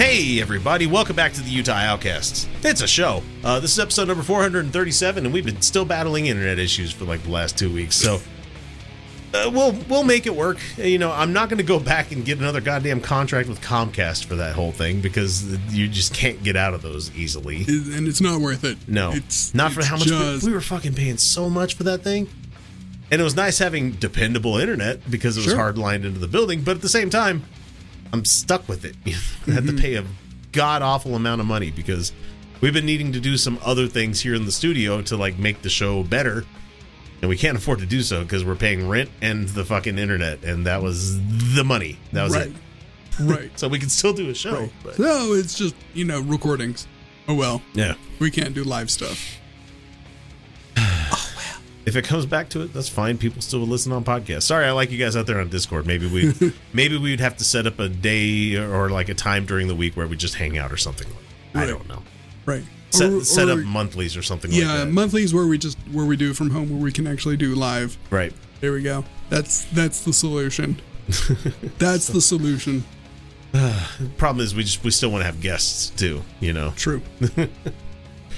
Hey, everybody, welcome back to the Utah Outcasts. It's a show. Uh, this is episode number 437, and we've been still battling internet issues for like the last two weeks. So uh, we'll we'll make it work. You know, I'm not going to go back and get another goddamn contract with Comcast for that whole thing because you just can't get out of those easily. and it's not worth it. No, it's not for it's how much we, just- we were fucking paying so much for that thing. And it was nice having dependable internet because it was Sure. hard lined into the building, but at the same time, I'm stuck with it. I had to mm-hmm. pay a god awful amount of money because we've been needing to do some other things here in the studio to like make the show better. And we can't afford to do so because we're paying rent and the fucking internet, and that was the money. That was right, it. right. So we can still do a show, right. but No, it's just you know recordings. Oh well, yeah. we can't do live stuff. If it comes back to it, that's fine. People still will listen on podcasts. Sorry, I like you guys out there on Discord. Maybe we maybe we'd have to set up a day or like a time during the week where we just hang out or something. I Right. don't know. Right. Set, Or- set up monthlies or something Yeah, like that. Yeah, monthlies where we just where we do from home where we can actually do live. right. There we go. That's that's the solution. that's the solution. Problem is we just we still want to have guests too, you know. True.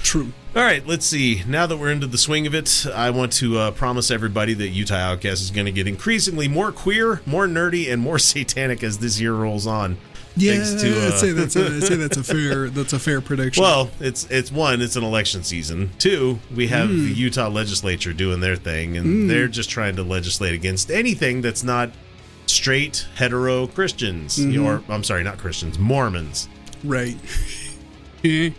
True. All right, let's see. Now that we're into the swing of it, I want to uh, promise everybody that Utah Outcast is going to get increasingly more queer, more nerdy, and more satanic as this year rolls on. Yeah, Thanks to, uh, I'd say that's a, I'd say that's a fair that's a fair prediction. Well, it's it's one, it's an election season. Two, we have Hmm. the Utah legislature doing their thing, and they're just trying to legislate against anything that's not straight hetero Christians, Mm-hmm. or I'm sorry, not Christians, Mormons. right.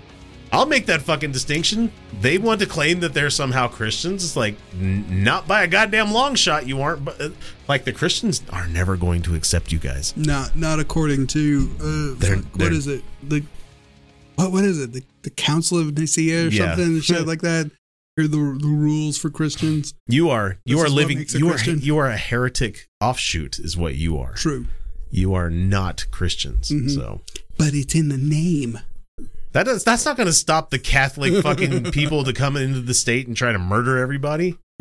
I'll make that fucking distinction. They want to claim that they're somehow Christians. It's like n- not by a goddamn long shot. You aren't, but uh, like the Christians are never going to accept you guys. not not according to uh, They're- fuck, they're- what is it? The what what is it? The the Council of Nicaea or Yeah. something shit like that. Or the the rules for Christians. You are you This are living you are you are a heretic offshoot is what you are. True, You are not Christians. Mhm. So but it's in the name. That is, that's not going to stop the Catholic fucking people to come into the state and try to murder everybody.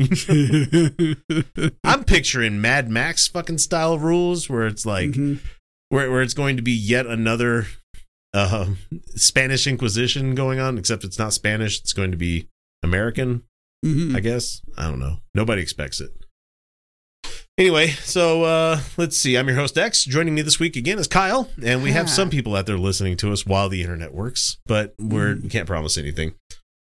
I'm picturing Mad Max fucking style rules where it's like Mhm. where where it's going to be yet another uh, Spanish Inquisition going on, except it's not Spanish. It's going to be American, Mhm. I guess. I don't know. Nobody expects it. Anyway, so uh, let's see. I'm your host X. Joining me this week again is Kyle, and we have some people out there listening to us while the internet works, but we're we can't promise anything.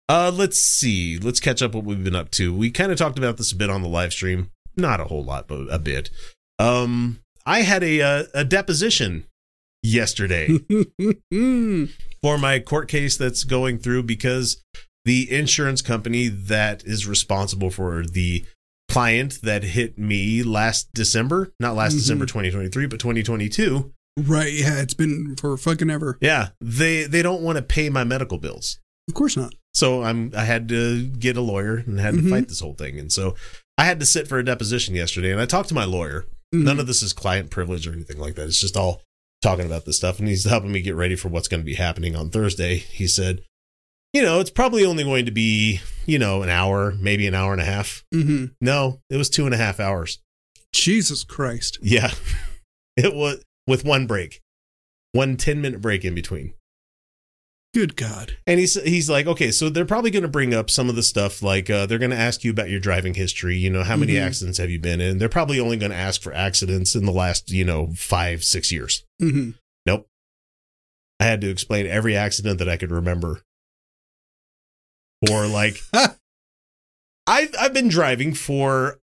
Uh, let's see. Let's catch up what we've been up to. We kind of talked about this a bit on the live stream, not a whole lot, but a bit. Um, I had a uh, a deposition yesterday for my court case that's going through because the insurance company that is responsible for the client that hit me last December, not last Mhm. December 2023, but 2022. right. Yeah, it's been for fucking ever. Yeah, they they don't want to pay my medical bills. Of course not. So I'm I had to get a lawyer and had to Mhm. fight this whole thing. And so I had to sit for a deposition yesterday and I talked to my lawyer. Mhm. None of this is client privilege or anything like that. It's just all talking about this stuff and he's helping me get ready for what's going to be happening on Thursday. He said, "You know, it's probably only going to be, you know, an hour, maybe an hour and a half." Mhm. No, it was two and a half hours. Jesus Christ. Yeah. It was with one break. One 10 minute break in between. Good God. And he's he's like, okay, so they're probably going to bring up some of the stuff like uh, they're going to ask you about your driving history. You know, how many Mhm. accidents have you been in? They're probably only going to ask for accidents in the last you know five six years. hmm Nope. I had to explain every accident that I could remember. Or like, I've I've been driving for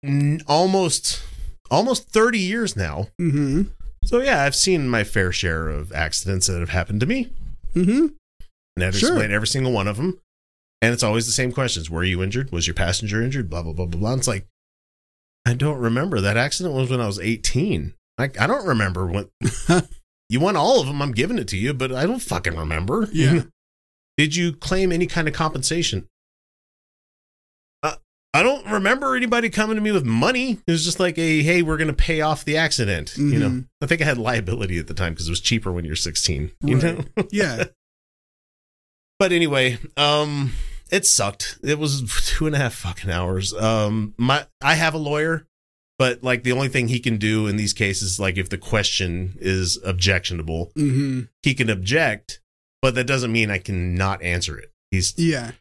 almost almost thirty years now. hmm So yeah, I've seen my fair share of accidents that have happened to me. hmm And I had to Sure. explain every single one of them. And it's always the same questions. Were you injured? Was your passenger injured? Blah, blah, blah, blah, blah. And it's like, I don't remember. That accident was when I was 18. I, I don't remember what you want all of them. I'm giving it to you, but I don't fucking remember. Yeah. Did you claim any kind of compensation? Uh, I don't remember anybody coming to me with money. It was just like a, hey, we're going to pay off the accident. You know, Mhm. I think I had liability at the time because it was cheaper when you're 16. You Right. know? Yeah. But anyway, um, it sucked. It was two and a half fucking hours. Um, my I have a lawyer, but like the only thing he can do in these cases, like if the question is objectionable, hmm he can object, but that doesn't mean I can not answer it. He's Yeah.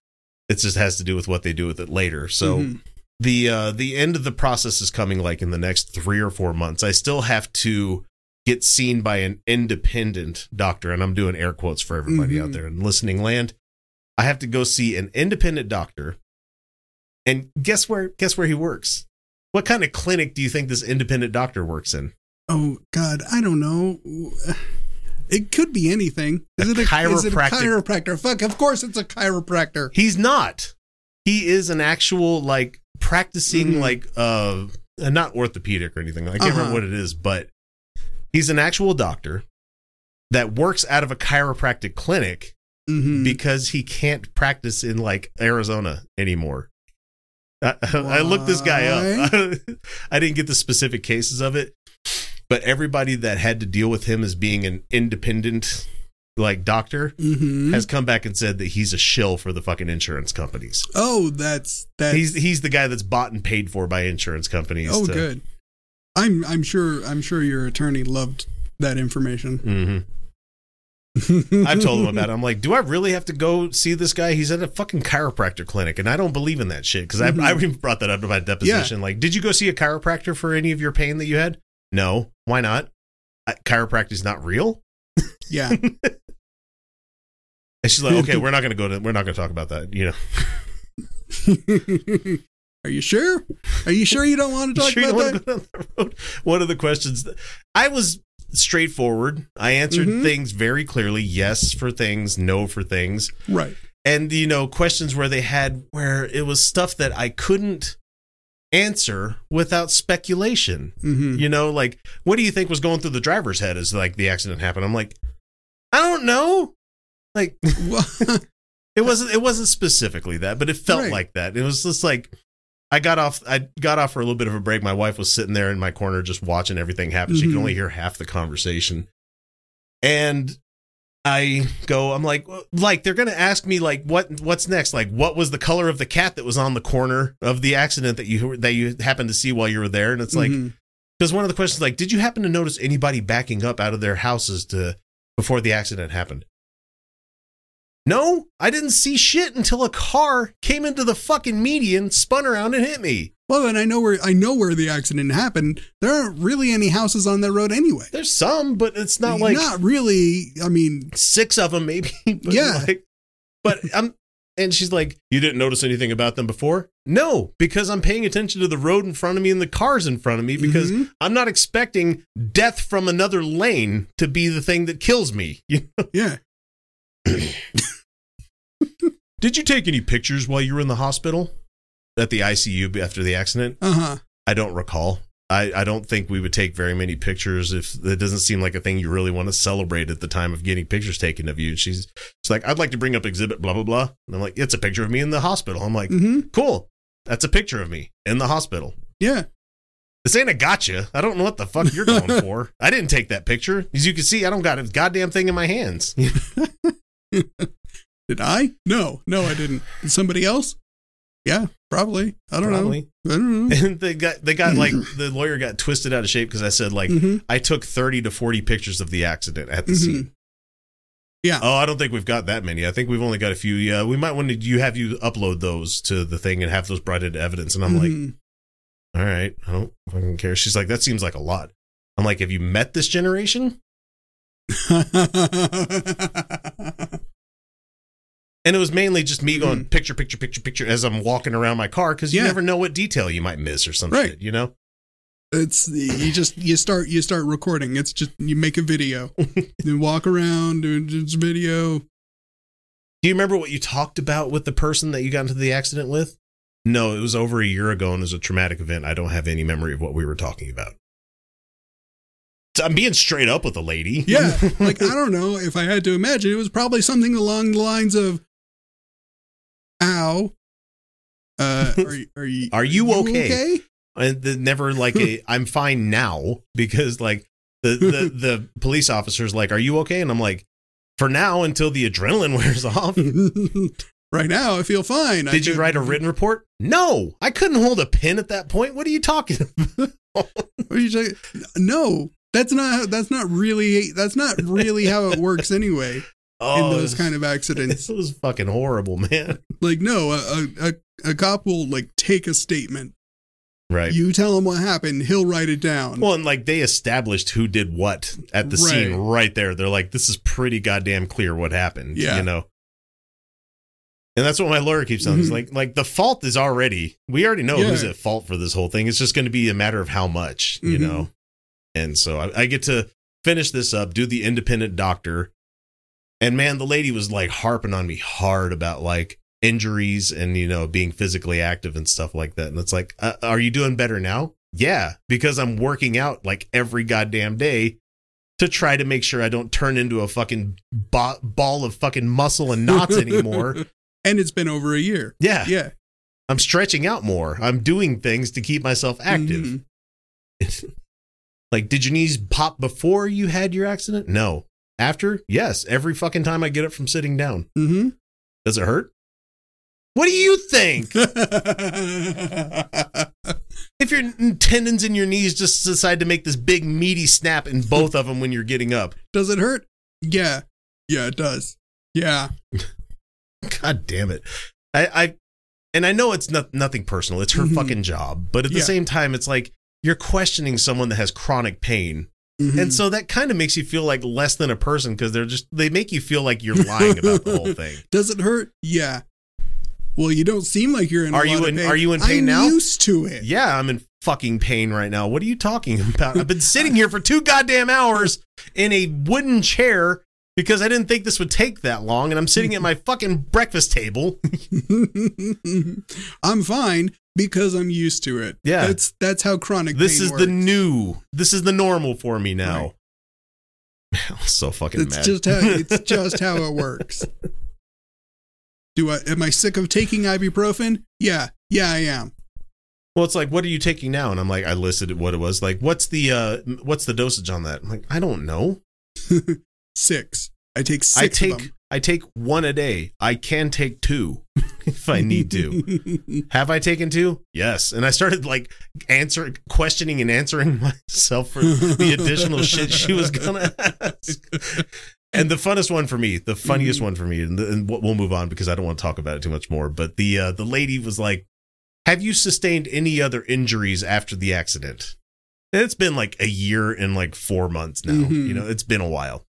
it just has to do with what they do with it later. So Mhm. the uh the end of the process is coming like in the next three or four months. I still have to get seen by an independent doctor, and I'm doing air quotes for everybody out Mhm. there in listening land. I have to go see an independent doctor, and guess where? Guess where he works? What kind of clinic do you think this independent doctor works in? Oh God, I don't know. It could be anything. Is it a Is it a chiropractor? Fuck, of course it's a chiropractor. He's not. He is an actual like practicing Mhm. like uh not orthopedic or anything. I can't Uh-huh. remember what it is, but he's an actual doctor that works out of a chiropractic clinic hmm because he can't practice in like Arizona anymore. I, I looked this guy up. I didn't get the specific cases of it, but everybody that had to deal with him as being an independent like doctor hmm has come back and said that he's a shill for the fucking insurance companies. Oh, that's that's. he's he's the guy that's bought and paid for by insurance companies. oh, to- good. I'm I'm sure I'm sure your attorney loved that information. Mhm. I've told him about it. I'm like, do I really have to go see this guy? He's at a fucking chiropractor clinic, and I don't believe in that shit because Mhm. I I even brought that up to my deposition. Like, did you go see a chiropractor for any of your pain that you had? No. Why not? Chiropractic is not real. Yeah. And she's like, okay, we're not going to go to. We're not going to talk about that. You know, Are you sure? Are you sure you don't want to talk Sure about that? wanna go down that? One of the questions that- I was straightforward. I answered Mhm. things very clearly. Yes for things, no for things. Right. and you know questions where they had where it was stuff that I couldn't answer without speculation. hmm You know, like what do you think was going through the driver's head as like the accident happened? I'm like, I don't know. Like it wasn't it wasn't specifically that, but it felt Right. like that. It was just like I got off I got off for a little bit of a break. My wife was sitting there in my corner just watching everything happen. She could Mhm. only hear half the conversation. And I go, I'm like, like they're gonna ask me like what what's next? Like what was the color of the cat that was on the corner of the accident that you that you happened to see while you were there? And it's like mm-hmm. because one of the questions like, did you happen to notice anybody backing up out of their houses to before the accident happened? No, I didn't see shit until a car came into the fucking median, spun around, and hit me. well, then I know where I know where the accident happened. There aren't really any houses on that road anyway. There's some, but it's not like not really. I mean, six of them, maybe. But Yeah. like- but I'm, and she's like, you didn't notice anything about them before? No, because I'm paying attention to the road in front of me and the cars in front of me because Mhm. I'm not expecting death from another lane to be the thing that kills me. You know? yeah. Did you take any pictures while you were in the hospital at the ICU after the accident? Uh huh. I don't recall. I, I don't think we would take very many pictures if it doesn't seem like a thing you really want to celebrate at the time of getting pictures taken of you. And she's she's like, I'd like to bring up exhibit blah blah blah. And I'm like, it's a picture of me in the hospital. I'm like, hmm cool. That's a picture of me in the hospital. Yeah. This ain't a gotcha. I don't know what the fuck you're going for. I didn't take that picture. As you can see, I don't got a goddamn thing in my hands. Did I? No, no, I didn't. Did somebody else? Yeah, probably. I don't Probably. know. I don't know. And they got they got like the lawyer got twisted out of shape because I said like hmm I took 30 to 40 pictures of the accident at the Mhm. scene. Yeah. Oh, I don't think we've got that many. I think we've only got a few. Yeah, we might want to you have you upload those to the thing and have those brought into evidence. And I'm like, Mhm. all right, I don't fucking care. She's like, that seems like a lot. I'm like, have you met this generation? And it was mainly just me going Mhm. picture, picture, picture, picture as I'm walking around my car because you Yeah. never know what detail you might miss or something, Right. you know? it's you just you start you start recording. It's just you make a video, then walk around doing just video. Do you remember what you talked about with the person that you got into the accident with? No, it was over a year ago and it was a traumatic event. I don't have any memory of what we were talking about. I'm being straight up with the lady. Yeah, like I don't know if I had to imagine, it was probably something along the lines of, "Ow, uh, are, you- are you Are you okay? and the, never like a I'm fine now because like the the the police officer's like, "Are you okay?" And I'm like, "For now, until the adrenaline wears off." right now, I feel fine. I Did you could- write a written report? No, I couldn't hold a pen at that point. What are you talking about? Are you saying? No, that's not. That's not really. That's not really how it works anyway. In those kind of accidents, It was fucking horrible, man. like no, a, a a cop will like take a statement. Right. You tell him what happened, he'll write it down. well, and like they established who did what at the scene right there. They're like, this is pretty goddamn clear what happened. Yeah. You know? And that's what my lawyer keeps telling me. Mhm. like, like the fault is already, we already know who's at fault for this whole thing. It's just going to be a matter of how much, you Mhm. know? And so I, I get to finish this up, do the independent doctor. And man, the lady was like harping on me hard about like injuries and, you know, being physically active and stuff like that. And it's like, uh, are you doing better now? Yeah, because I'm working out like every goddamn day to try to make sure I don't turn into a fucking ba- ball of fucking muscle and knots anymore. and it's been over a year. Yeah, Yeah, I'm stretching out more. I'm doing things to keep myself active. Mhm. like, did your knees pop before you had your accident? No. After? Yes. Every fucking time I get up from sitting down. Mm-hmm. Does it hurt? What do you think? if your tendons in your knees just decide to make this big meaty snap in both of them when you're getting up, does it hurt? Yeah, yeah, it does. Yeah, God damn it. I, I and I know it's not nothing personal. It's her Mhm. fucking job. But at the Yeah. same time, it's like you're questioning someone that has chronic pain. Mhm. And so that kind of makes you feel like less than a person because they're just they make you feel like you're lying about the whole thing. does it hurt? Yeah. Well, you don't seem like you're in. a Are you in- pain. are you in pain I'm now? Used to it. Yeah, I'm in fucking pain right now. What are you talking about? I've been sitting here for two goddamn hours in a wooden chair because I didn't think this would take that long, and I'm sitting at my fucking breakfast table. I'm fine because I'm used to it. Yeah. that's that's how chronic. This pain is works. the new. This is the normal for me now. I'm so fucking It's mad. just how it's just how it works. Do I am I sick of taking ibuprofen? Yeah, yeah, I am. well, it's like, what are you taking now? And I'm like, I listed what it was. Like, what's the uh, what's the dosage on that? I'm like, I don't know. Six. I take six. I take. I take one a day. I can take two if I need to. Have I taken two? Yes. And I started like answering, questioning, and answering myself for the additional shit she was gonna ask. And the funnest one for me, the funniest Mhm. one for me, and, and we'll move on because I don't want to talk about it too much more. But the uh, the lady was like, "Have you sustained any other injuries after the accident?" And it's been like a year and like four months now. Mhm. You know, it's been a while.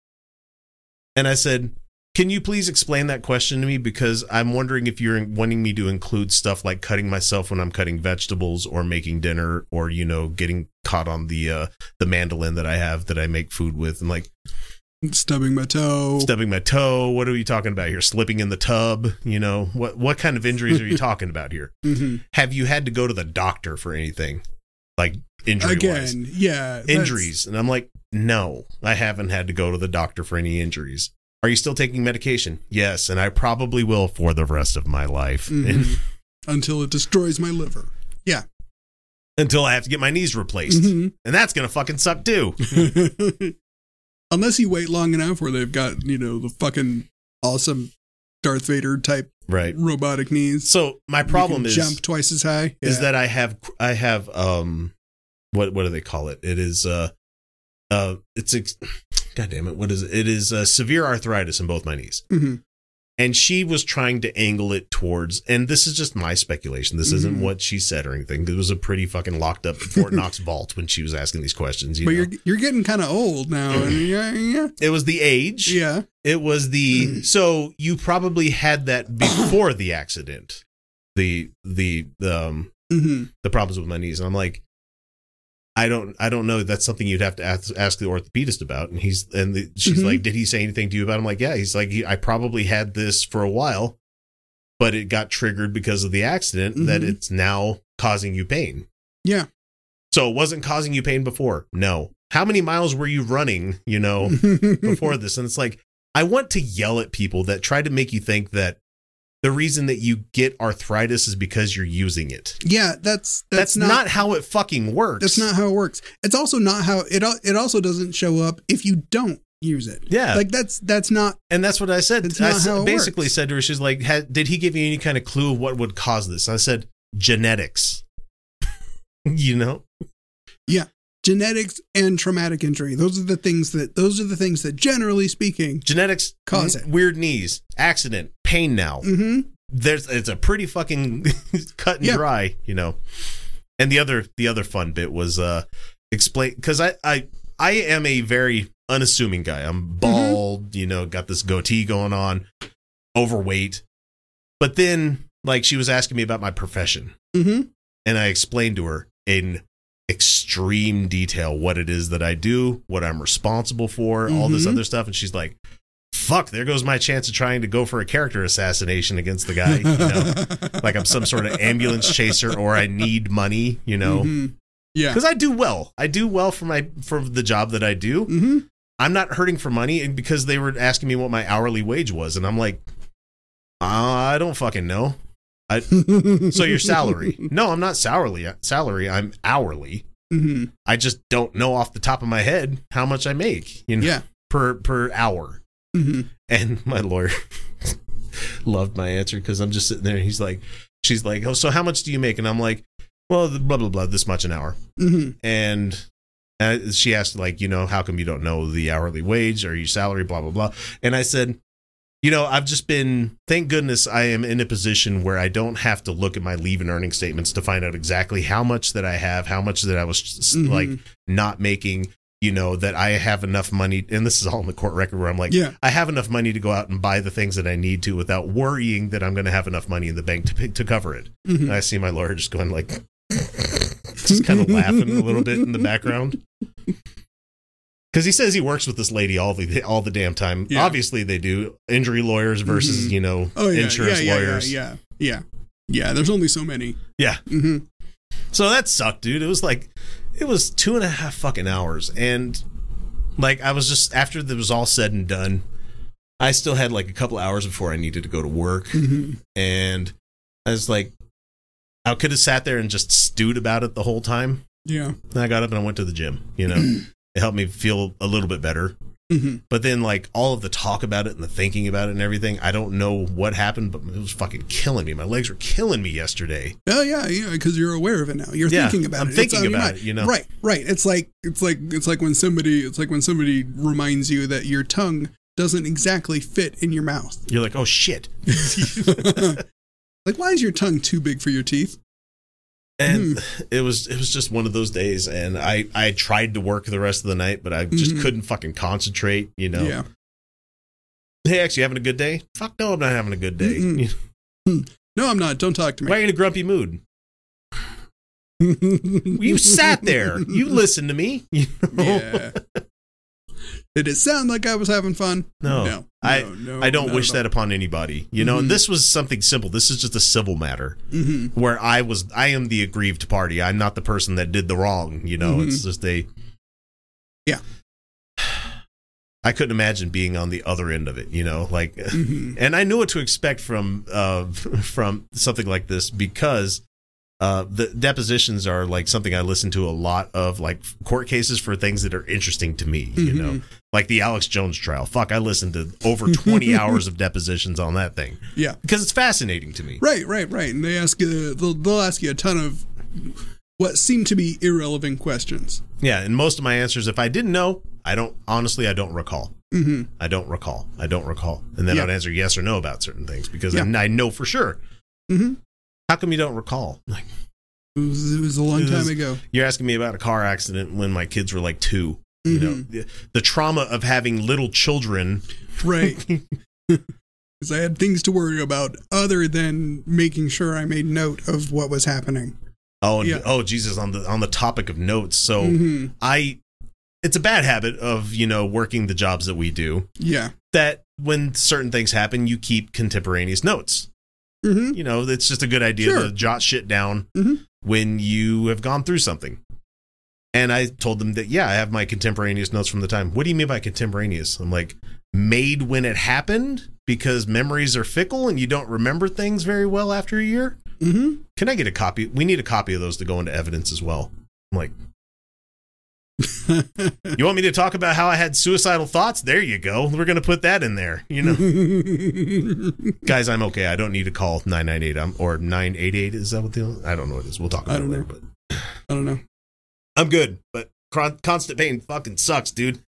And I said, can you please explain that question to me? Because I'm wondering if you're wanting me to include stuff like cutting myself when I'm cutting vegetables or making dinner or, you know, getting caught on the uh the mandolin that I have that I make food with and like Stubbing my toe. stubbing my toe. What are we talking about here? Slipping in the tub, you know? What what kind of injuries are you talking about here? Mhm. Have you had to go to the doctor for anything? Like injury? Again, yeah. Injuries. And I'm like, no, I haven't had to go to the doctor for any injuries. Are you still taking medication? Yes, and I probably will for the rest of my life Mhm. Until it destroys my liver. Yeah. until I have to get my knees replaced. Mhm. And that's going to fucking suck too. Unless you wait long enough where they've got, you know, the fucking awesome Darth Vader type Right. robotic knees. So my problem is jump twice as high. is Yeah. that I have I have um what what do they call it? It is uh uh it's ex- God damn it, what is it? It is uh, severe arthritis in both my knees. Mhm. and she was trying to angle it towards and this is just my speculation this isn't Mhm. what she said or anything it was a pretty fucking locked up fort knox vault when she was asking these questions you but know? you're you're getting kind of old now. and yeah, yeah, it was the age yeah. it was the so you probably had that before the accident the the um hmm the problems with my knees and i'm like i don't i don't know that's something you'd have to ask, ask the orthopedist about and he's and the, she's Mhm. like did he say anything to you about it? i'm like yeah he's like i probably had this for a while but it got triggered because of the accident that Mhm. it's now causing you pain Yeah. so it wasn't causing you pain before no how many miles were you running, you know, before this? And it's like, I want to yell at people that try to make you think that the reason that you get arthritis is because you're using it. yeah, that's That's, that's, not, how it fucking works. That's not how it works. It's also not how it. It also doesn't show up if you don't use it. Yeah. like that's that's not. and that's what I said. It's I not how it basically works. said to her, she's like, "Ha- "Did he give you any kind of clue of what would cause this?" I said, "Genetics." you know, genetics and traumatic injury. Those are the things that those are the things that generally speaking. genetics Cause it. weird knees, accident, pain. Now hmm there's it's a pretty fucking cut and Yeah. dry, you know. And the other the other fun bit was uh explain because I I I am a very unassuming guy. Mm-hmm. I'm bald, you know, got this goatee going on, overweight. But then like she was asking me about my profession hmm and I explained to her in extreme detail what it is that I do, what I'm responsible for, all this Mhm. other stuff and she's like fuck, there goes my chance of trying to go for a character assassination against the guy, you know. like I'm some sort of ambulance chaser or I need money, you know. Mhm. Yeah. Because I do well. I do well for my for the job that I do. hmm I'm not hurting for money and because they were asking me what my hourly wage was and I'm like uh, I don't fucking know. So your salary. No, I'm not salary salary. I'm hourly. hmm I just don't know off the top of my head how much I make, you know, Yeah. per per hour. hmm And my lawyer loved my answer because I'm just sitting there. And he's like, she's like, oh, so how much do you make? And I'm like, well, the blah blah blah, this much an hour. hmm And uh, she asked, like, you know, how come you don't know the hourly wage or your salary? Blah blah blah. And I said, you know, I've just been. Thank goodness I am in a position where I don't have to look at my leave and earning statements to find out exactly how much that I have, how much that I was Mhm. like not making. You know that I have enough money, and this is all in the court record where I'm like, Yeah. I have enough money to go out and buy the things that I need to without worrying that I'm going to have enough money in the bank to to cover it. Mhm. And I see my lawyer just going like, just kind of laughing a little bit in the background. Because he says he works with this lady all the all the damn time. Yeah. Obviously, they do injury lawyers versus Mhm. you know Oh yeah. insurance yeah, yeah, lawyers. Yeah. Yeah. Yeah. There's only so many. Yeah. hmm So that sucked, dude. It was like it was two and a half fucking hours, and like I was just after it was all said and done, I still had like a couple hours before I needed to go to work. hmm and I was like, I could have sat there and just stewed about it the whole time. Yeah. Then I got up and I went to the gym. You know, it helped me feel a little bit better. hmm But then, like all of the talk about it and the thinking about it and everything, I don't know what happened, but it was fucking killing me. My legs were killing me yesterday. Oh yeah, yeah, because you're aware of it now. You're Yeah, thinking about I'm it. thinking your about mind. it, you know? Right, right. It's like it's like it's like when somebody it's like when somebody reminds you that your tongue doesn't exactly fit in your mouth. You're like, oh shit. like, why is your tongue too big for your teeth? And hmm. it was it was just one of those days and i i tried to work the rest of the night but i just Mhm. couldn't fucking concentrate you know Yeah. hey actually having a good day fuck no i'm not having a good day Mm-mm. Hmm. No, I'm not. Don't talk to me why are you in a grumpy mood you sat there you listened to me you know? yeah. Did it sound like I was having fun? No. no, I- no, i don't wish that upon anybody you know Mhm. and this was something simple this is just a civil matter. Mhm. where i was i am the aggrieved party i'm not the person that did the wrong you know Mhm. it's just a Yeah. i couldn't imagine being on the other end of it you know like Mhm. and I knew what to expect from uh from something like this because uh the depositions are like something I listen to a lot of like court cases for things that are interesting to me, you Mhm. know. Like the Alex Jones trial. Fuck, I listened to over 20 hours of depositions on that thing Yeah. because it's fascinating to me. Right, right, right. And they ask you, they'll, they'll ask you a ton of what seem to be irrelevant questions. Yeah, and most of my answers if I didn't know, I don't honestly I don't recall. hmm I don't recall. I don't recall. And then Yeah. I'd answer yes or no about certain things because Yeah. I, I know for sure. hmm How come you don't recall? Like It was, it was a long It time ago. You're asking me about a car accident when my kids were like 2 You know, Mhm. the, the trauma of having little children. Right. Because I had things to worry about other than making sure I made note of what was happening. Oh, and, Yeah. oh, Jesus! On the on the topic of notes, so hmm I, it's a bad habit of you know working the jobs that we do. Yeah. That when certain things happen, you keep contemporaneous notes. Hmm You know, it's just a good idea Sure. to jot shit down Mhm. when you have gone through something. And I told them that, yeah, I have my contemporaneous notes from the time. What do you mean by contemporaneous? I'm like, made when it happened because memories are fickle and you don't remember things very well after a year. Mm-hmm. Can I get a copy? We need a copy of those to go into evidence as well. I'm like, you want me to talk about how I had suicidal thoughts? There you go. We're going to put that in there. You know, guys, I'm okay. I don't need to call 998 I'm, or 988. Is that what the, I don't know what it is. We'll talk about I don't it later, know. but I don't know. I'm good. But constant pain fucking sucks, dude.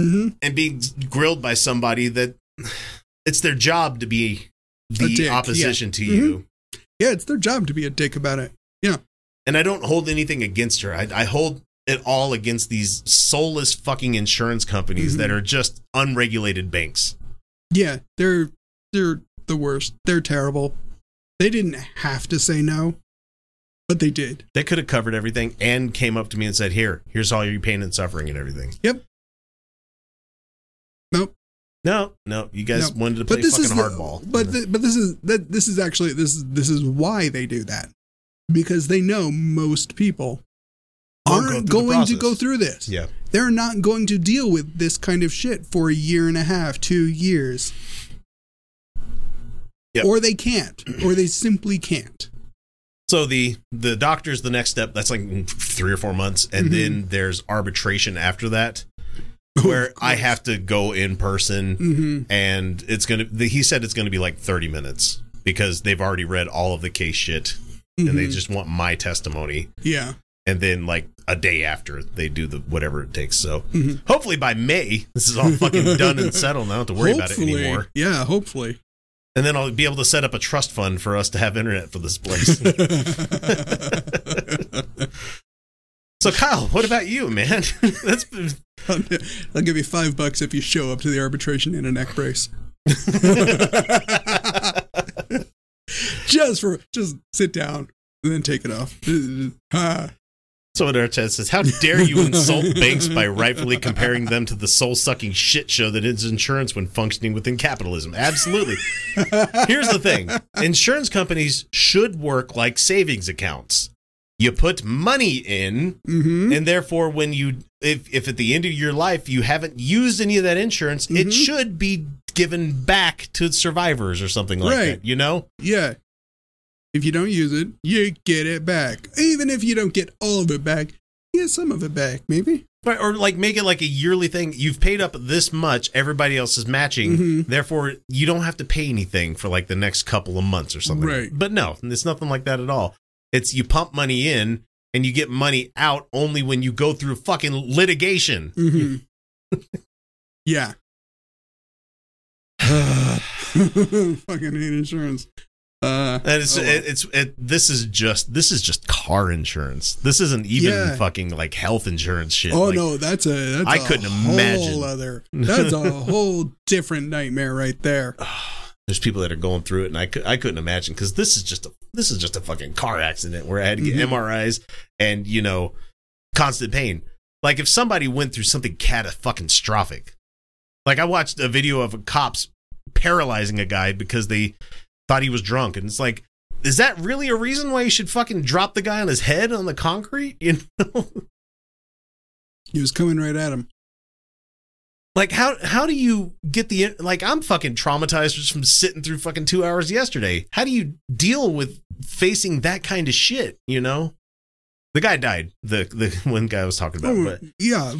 Mm-hmm. And being grilled by somebody that it's their job to be the opposition to Mhm. you. Yeah, it's their job to be a dick about it. Yeah. And I don't hold anything against her. I, I hold it all against these soulless fucking insurance companies Mhm. that are just unregulated banks. Yeah, they're they're the worst. They're terrible. They didn't have to say no, but they did. They could have covered everything and came up to me and said, "Here, here's all your pain and suffering and everything." Yep. Nope. No, no, you guys No. wanted to play fucking the- hardball. But the, but this is that this is actually this is this is why they do that because they know most people Won't go aren't going to go through this. yeah, They're not going to deal with this kind of shit for a year and a half, two years. Yep. Or they can't, or they simply can't. So the the doctor's the next step. That's like three or four months, and Mhm. then there's arbitration after that, where I have to go in person, hmm and it's gonna. He said it's gonna be like thirty minutes because they've already read all of the case shit, and they just want my testimony. yeah. And then like a day after they do the whatever it takes. So Mhm. hopefully by May this is all fucking done and settled. I don't have to worry about it anymore. Yeah, hopefully. And then I'll be able to set up a trust fund for us to have internet for this place. so Kyle, what about you, man? That's I'll give you five bucks if you show up to the arbitration in a neck brace. just for just sit down and then take it off. Ah. So what Artest says, how dare you insult banks by rightfully comparing them to the soul sucking shit show that is insurance when functioning within capitalism? Absolutely. Here's the thing insurance companies should work like savings accounts. You put money in, Mhm. and therefore, when you, if, if at the end of your life you haven't used any of that insurance, it Mhm. should be given back to survivors or something like Right. that, you know? Yeah. If you don't use it, you get it back. Even if you don't get all of it back, you get some of it back, maybe. Right, or like make it like a yearly thing. You've paid up this much, everybody else is matching. Mhm. Therefore, you don't have to pay anything for like the next couple of months or something. Right. But no, it's nothing like that at all. It's you pump money in and you get money out only when you go through fucking litigation. hmm yeah. Fucking hate insurance. Uh, And it's oh, it, it's it, this is just this is just car insurance. This isn't even Yeah. fucking like health insurance shit. oh Like, no, that's a that's I a couldn't whole imagine. Other, that's a whole different nightmare right there. there's people that are going through it and I, could, I couldn't imagine because this is just a this is just a fucking car accident where I had to get Mhm. MRIs and you know constant pain. Like if somebody went through something catastrophic, like I watched a video of cops paralyzing a guy because they thought he was drunk, and it's like, is that really a reason why you should fucking drop the guy on his head on the concrete? You know, He was coming right at him. like how how do you get the like I'm fucking traumatized just from sitting through fucking two hours yesterday. How do you deal with facing that kind of shit? You know, the guy died. The the one guy I was talking about, Oh, but yeah,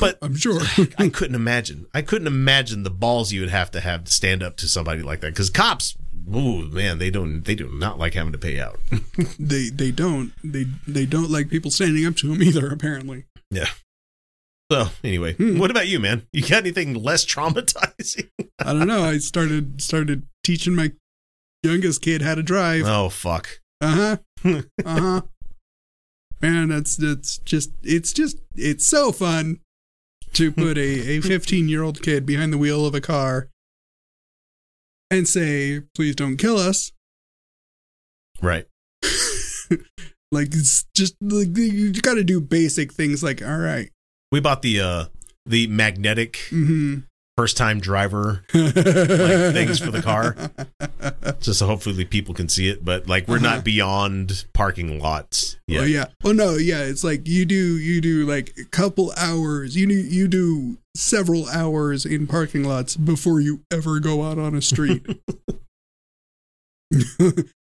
but I'm sure. I couldn't imagine. I couldn't imagine the balls you would have to have to stand up to somebody like that. Because cops, ooh man, they don't they do not like having to pay out. they they don't they they don't like people standing up to them either. Apparently, Yeah. So anyway, Hmm. what about you, man? You got anything less traumatizing? I don't know. I started started teaching my youngest kid how to drive. oh fuck. Uh huh. Uh huh. Man, that's that's just it's just it's so fun to put a a 15 year old kid behind the wheel of a car and say, "Please don't kill us." Right. like it's just like you got to do basic things like, "All right, We bought the uh the magnetic mm-hmm, first time driver like things for the car. just so hopefully people can see it. But like we're Uh-huh. not beyond parking lots. Yeah. Yeah. Oh yeah. Well, no, yeah. It's like you do you do like a couple hours. You do you do several hours in parking lots before you ever go out on a street.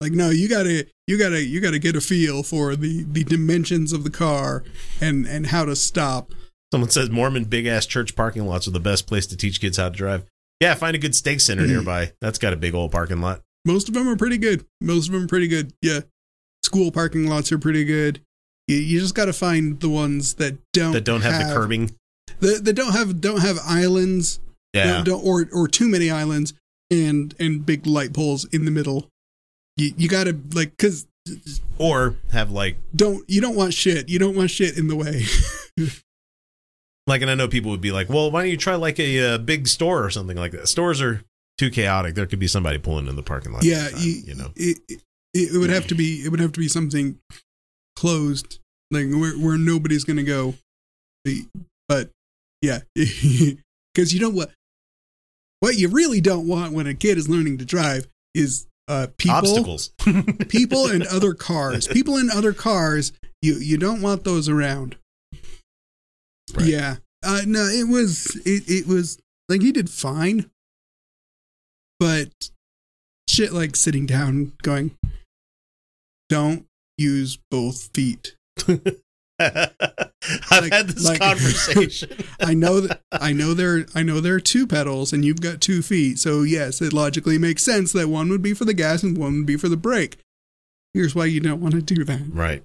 like no, you gotta you gotta you gotta get a feel for the the dimensions of the car and and how to stop. Someone says Mormon big ass church parking lots are the best place to teach kids how to drive. Yeah, find a good stake center mm-hmm. nearby. That's got a big old parking lot. Most of them are pretty good. Most of them are pretty good. Yeah. School parking lots are pretty good. You, you just got to find the ones that don't That don't have, the curbing. that, that don't have don't have islands Yeah. don't, don't- or or too many islands and and big light poles in the middle. You you gotta like because Or have like don't you don't want shit. You don't want shit in the way. like and I know people would be like, "Well, why don't you try like a, uh big store or something like that?" Stores are too chaotic. There could be somebody pulling in the parking lot. yeah, time, you, you know. it, it it would have to be it would have to be something closed like where where nobody's gonna go. But yeah, because you know what what you really don't want when a kid is learning to drive is uh people Obstacles. people and other cars. People in other cars, you you don't want those around. Right. Yeah. Uh no, it was it it was like he did fine. But shit like sitting down going don't use both feet. I've Like- had this like- conversation. I know that I know there I know there are two pedals and you've got two feet. So yes, it logically makes sense that one would be for the gas and one would be for the brake. Here's why you don't want to do that. right.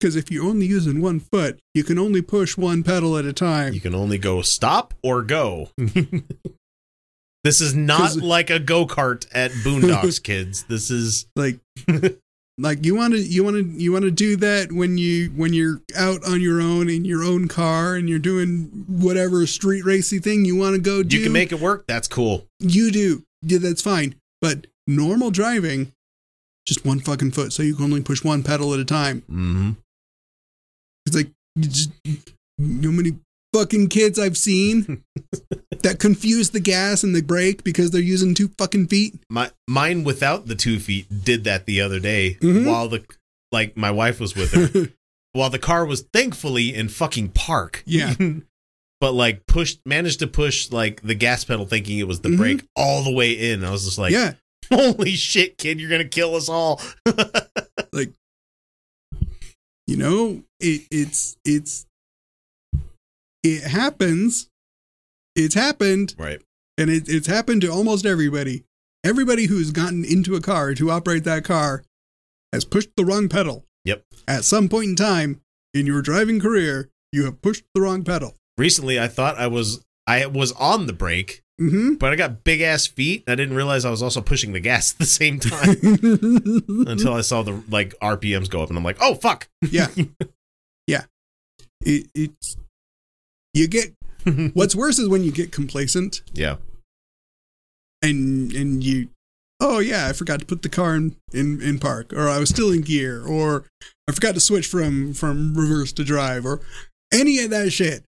Because if you're only using one foot, you can only push one pedal at a time. You can only go stop or go. this is not like a go kart at Boondocks, kids. This is Like, like you want to, you want to, you want to do that when you when you're out on your own in your own car and you're doing whatever street racy thing you want to go do. you can make it work. That's cool. you do. Yeah, that's fine. But normal driving, just one fucking foot, so you can only push one pedal at a time. hmm It's like you just you know how many fucking kids I've seen that confuse the gas and the brake because they're using two fucking feet. My mine without the two feet did that the other day Mhm. while the like my wife was with her while the car was thankfully in fucking park. Yeah. but like pushed managed to push like the gas pedal thinking it was the Mhm. brake all the way in. I was just like, yeah, holy shit, kid, you're gonna kill us all. Like you know, it, it's it's it happens. It's happened, right. and it, it's happened to almost everybody. Everybody who's gotten into a car to operate that car has pushed the wrong pedal. Yep. At some point in time in your driving career, you have pushed the wrong pedal. Recently I thought I was I was on the brake, Mm-hmm. but I got big ass feet. I didn't realize I was also pushing the gas at the same time until I saw the like RPMs go up and I'm like, oh fuck. yeah, yeah. It, it's you get what's worse is when you get complacent yeah. and and you oh yeah I forgot to put the car in, in in park or I was still in gear or I forgot to switch from from reverse to drive or any of that shit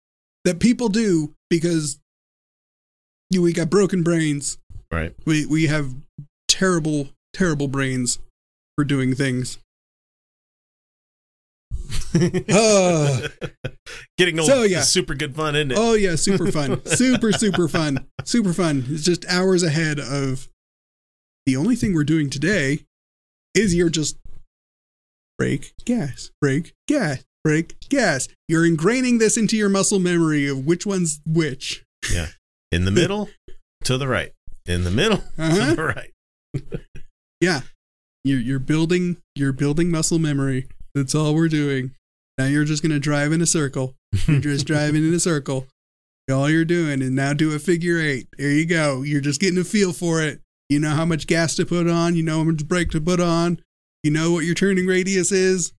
that people do because you, we got broken brains Right. we we have terrible terrible brains for doing things uh, Getting old So, yeah. is super good fun, isn't it? Oh yeah, super fun. super super fun. Super fun. It's just hours ahead of the only thing we're doing today is you're just brake, gas, brake, gas, brake, gas. You're ingraining this into your muscle memory of which one's which. Yeah, in the middle, to the right. In the middle, Uh-huh. to the right. Yeah. You're you're building you're building muscle memory. That's all we're doing. Now you're just gonna drive in a circle. You're just driving in a circle. All you're doing is now do a figure eight. There you go. You're just getting a feel for it. You know how much gas to put on. You know how much brake to put on. You know what your turning radius is.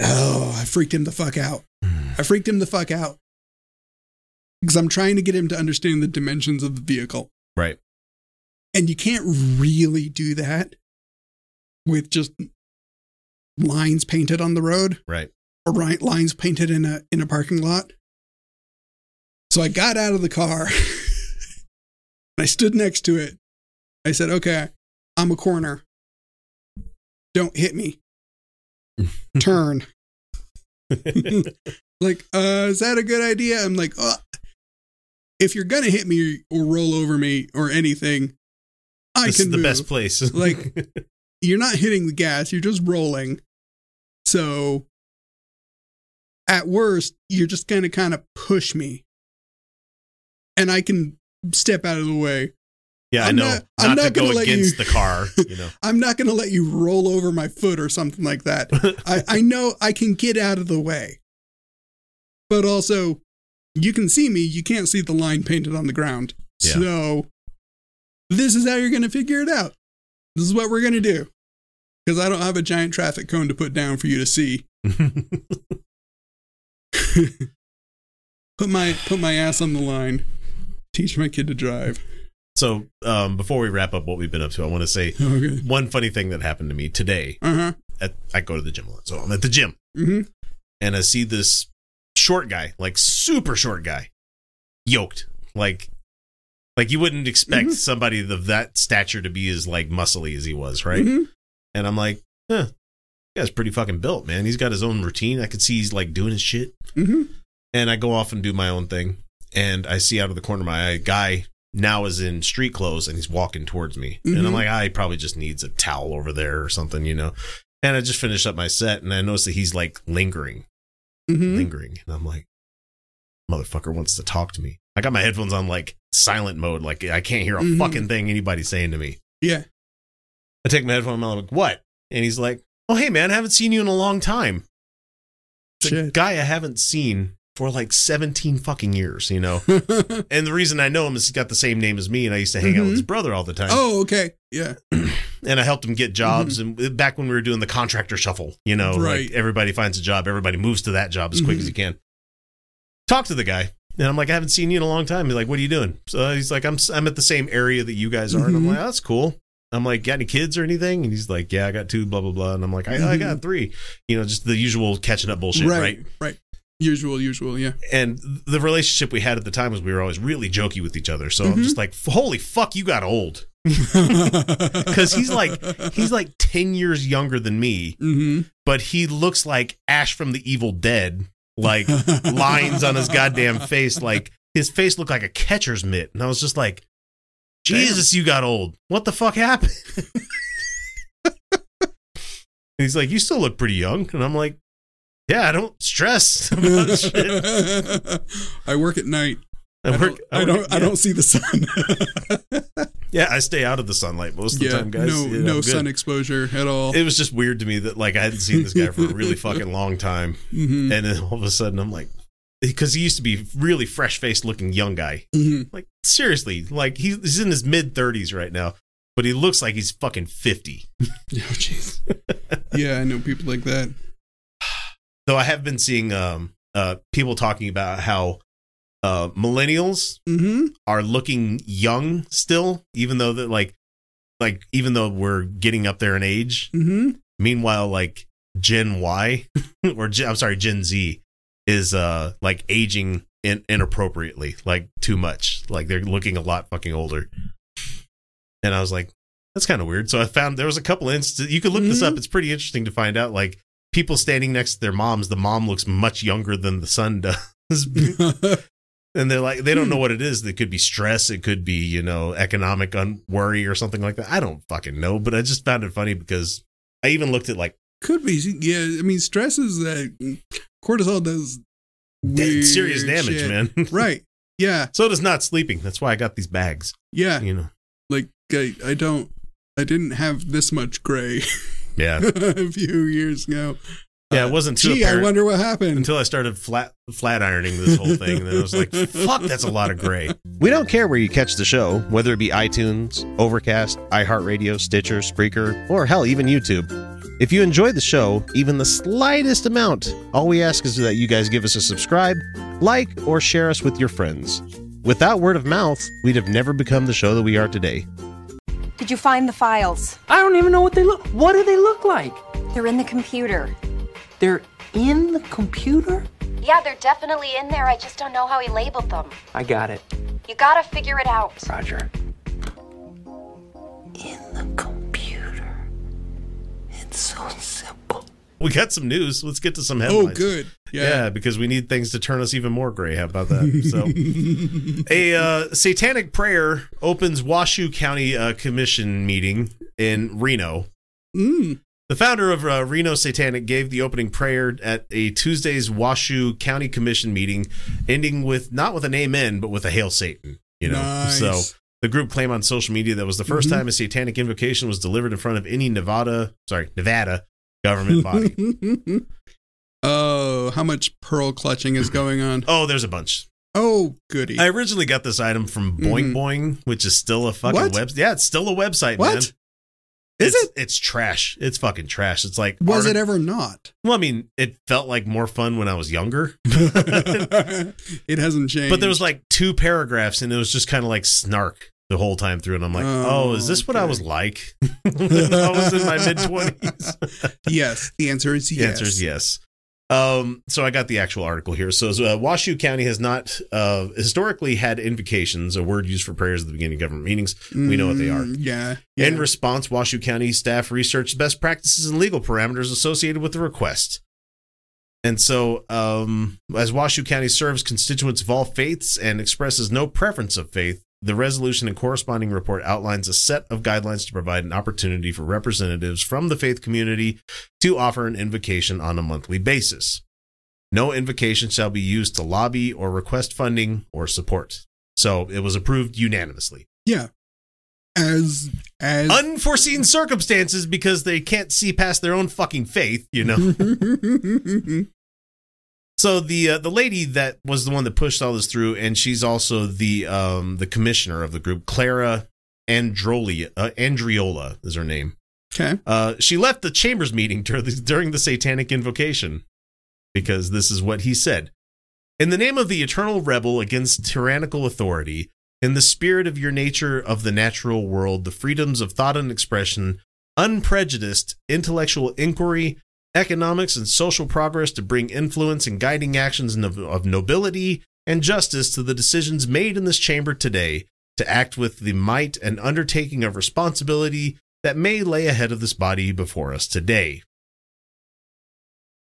Oh, I freaked him the fuck out. I freaked him the fuck out. Because I'm trying to get him to understand the dimensions of the vehicle. Right. And you can't really do that with just lines painted on the road Right. Or lines painted in a in a parking lot. So I got out of the car and I stood next to it. I said, okay, I'm a corner. Don't hit me. Turn. like, uh, is that a good idea? I'm like, oh, if you're gonna hit me or roll over me or anything, I this can is the move. best place. Like- You're not hitting the gas, you're just rolling. So at worst, you're just gonna kind of push me. And I can step out of the way. yeah, I I'm know. not- Not, I'm to not go gonna let against you- the car, you know. I'm not gonna let you roll over my foot or something like that. I, I know I can get out of the way. But also, you can see me, you can't see the line painted on the ground. Yeah. So, this is how you're going to figure it out. This is what we're going to do. Because I don't have a giant traffic cone to put down for you to see. put my put my ass on the line. Teach my kid to drive. so, um, before we wrap up what we've been up to, I want to say Okay. one funny thing that happened to me today. Uh huh. At, I go to the gym a lot, so I'm at the gym hmm and I see this short guy, like super short guy, yoked, like, like you wouldn't expect Mhm. somebody of that stature to be as like muscly as he was, right? hmm And I'm like, huh, guy's pretty fucking built, man. He's got his own routine. I could see he's like doing his shit. hmm And I go off and do my own thing. And I see out of the corner of my eye, a guy now is in street clothes and he's walking towards me. And I'm Mhm. like, ah, he probably just needs a towel over there or something, you know? And I just finished up my set and I noticed that he's like lingering, hmm lingering. And I'm like, motherfucker wants to talk to me. I got my headphones on like silent mode. Like I can't hear a Mhm. fucking thing anybody's saying to me. Yeah. I take my headphone. I'm like, what? And he's like, oh, hey, man, I haven't seen you in a long time. It's a Shit. guy I haven't seen for like 17 fucking years, you know? and the reason I know him is he's got the same name as me, and I used to hang out with his mm-hmm. brother all the time. oh, okay. Yeah. And I helped him get mm-hmm. jobs. And back when we were doing the contractor shuffle, you know, Right. like everybody finds a job, everybody moves to that job as quick Mhm. as mm-hmm. you can. Talk to the guy. And I'm like, I haven't seen you in a long time. He's like, what are you doing? So uh, he's like, I'm, I'm at the same area that you guys are. And I'm like, oh, that's cool. I'm like, got any kids or anything? And he's like, yeah, I got two, blah, blah, blah. And I'm like, I, I Mhm. got three. You know, just the usual catching up bullshit, right? right. Right. Usual, usual. Yeah. and the relationship we had at the time was we were always really jokey with each other. So I'm Mhm. just like, holy fuck, you got old. Because he's like, he's like 10 years younger than me, hmm but he looks like Ash from the Evil Dead, like lines on his goddamn face. Like his face looked like a catcher's mitt. And I was just like, Jesus, you got old. What the fuck happened? he's like, you still look pretty young. And I'm like, yeah, I don't stress about shit. I work at night. I, I work, don't. I don't, I don't see the sun. Yeah, I stay out of the sunlight most of the time, guys. no, Yeah, no sun exposure at all. It was just weird to me that like I hadn't seen this guy for a really fucking long time, hmm and then all of a sudden I'm like, because he used to be really fresh faced looking young guy. hmm Like seriously, like he's, he's in his mid thirties right now, but he looks like he's fucking fifty. Oh, jeez. yeah, I know people like that. Though I have been seeing um uh people talking about how uh millennials hmm are looking young still, even though that like like even though we're getting up there in age. hmm Meanwhile, like Gen Y or Gen, I'm sorry, Gen Z is uh like aging in, inappropriately, like too much. Like they're looking a lot fucking older. And I was like, that's kind of weird. So I found there was a couple instances. You could look this Mhm. up. It's pretty interesting to find out. Like people standing next to their moms, the mom looks much younger than the son does. and they're like, they don't know what it is. It could be stress. It could be you know economic un- worry or something like that. I don't fucking know. But I just found it funny because I even looked at like Could be. Yeah, I mean, stress is that cortisol does dead weird serious damage, shit. man. Right. Yeah. so does not sleeping. That's why I got these bags. Yeah. You know. Like I, I don't. I didn't have this much gray Yeah. a few years ago. Yeah. Uh, It wasn't too Gee, I wonder what happened. until I started flat flat ironing this whole thing. And then I was like, fuck, that's a lot of gray. We don't care where you catch the show, whether it be iTunes, Overcast, iHeartRadio, Stitcher, Spreaker, or hell, even YouTube. If you enjoy the show, even the slightest amount, all we ask is that you guys give us a subscribe, like, or share us with your friends. Without word of mouth, we'd have never become the show that we are today. Did you find the files? I don't even know what they look. What do they look like? They're in the computer. They're in the computer. Yeah, they're definitely in there. I just don't know how he labeled them. I got it, You gotta figure it out. Roger. in the computer. It's so simple. We got some news. Let's get to some headlines. Oh, good. Yeah. Yeah. because we need things to turn us even more gray. How about that? So, a uh, satanic prayer opens Washoe County uh, Commission meeting in Reno. Mm. The founder of uh, Reno Satanic gave the opening prayer at a Tuesday's Washoe County Commission meeting, ending with not with an amen, but with a hail Satan. You know, Nice. so the group claimed on social media that was the 1st Mhm. time a satanic invocation was delivered in front of any Nevada, sorry, Nevada government body. oh, how much pearl clutching is going on? oh, there's a bunch. Oh, goody. I originally got this item from Boing Mhm. Boing, which is still a fucking website. Yeah, it's still a website, What? man. Is it's, it? It's trash. It's fucking trash. It's like Was artic- it ever not? Well, I mean, it felt like more fun when I was younger. it hasn't changed. But there was like two paragraphs, and it was just kind of like snark the whole time through. And I'm like, oh, Oh, is this what I was like when I was in my mid twenties? yes. The answer is The yes. answer is yes. Um, so I got the actual article here. So uh, Washoe County has not uh, historically had invocations, a word used for prayers at the beginning of government meetings. We know what they are. Mm, Yeah. yeah. In response, Washoe County staff researched best practices and legal parameters associated with the request. And so, um, as Washoe County serves constituents of all faiths and expresses no preference of faith, the resolution and corresponding report outlines a set of guidelines to provide an opportunity for representatives from the faith community to offer an invocation on a monthly basis. No invocation shall be used to lobby or request funding or support. So it was approved unanimously yeah. As as unforeseen circumstances because they can't see past their own fucking faith, you know. so the uh, the lady that was the one that pushed all this through, and she's also the um the commissioner of the group, Clara Androli uh, Andriola is her name. okay. Uh, she left the chambers meeting during the, during the satanic invocation because this is what he said. In the name of the eternal rebel against tyrannical authority, in the spirit of your nature of the natural world, the freedoms of thought and expression, unprejudiced intellectual inquiry, economics and social progress to bring influence and guiding actions of, nobility and justice to the decisions made in this chamber today, to act with the might and undertaking of responsibility that may lay ahead of this body before us today.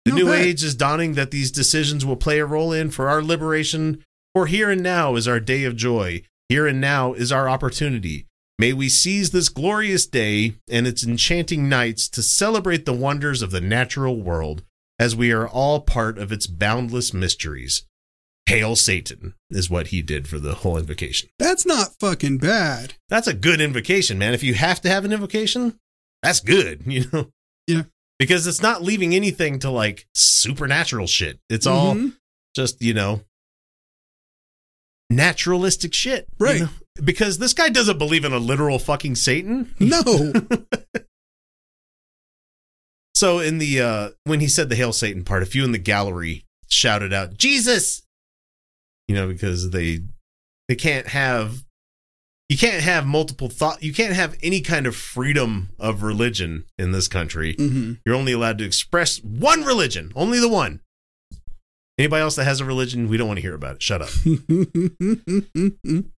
The Not new bad. age is dawning that these decisions will play a role in for our liberation, for here and now is our day of joy. Here and now is our opportunity. May we seize this glorious day and its enchanting nights to celebrate the wonders of the natural world, as we are all part of its boundless mysteries. Hail Satan is what he did for the whole invocation. That's not fucking bad. That's a good invocation, man. If you have to have an invocation, that's good, you know? Yeah. Because it's not leaving anything to like supernatural shit. It's all Mhm. just, you know, naturalistic shit. you Right. know? Because this guy doesn't believe in a literal fucking Satan. No. So in the uh when he said the Hail Satan part, a few in the gallery shouted out, Jesus. You know, because they they can't have you can't have multiple thought you can't have any kind of freedom of religion in this country. hmm You're only allowed to express one religion, only the one. Anybody else that has a religion, we don't want to hear about it. Shut up.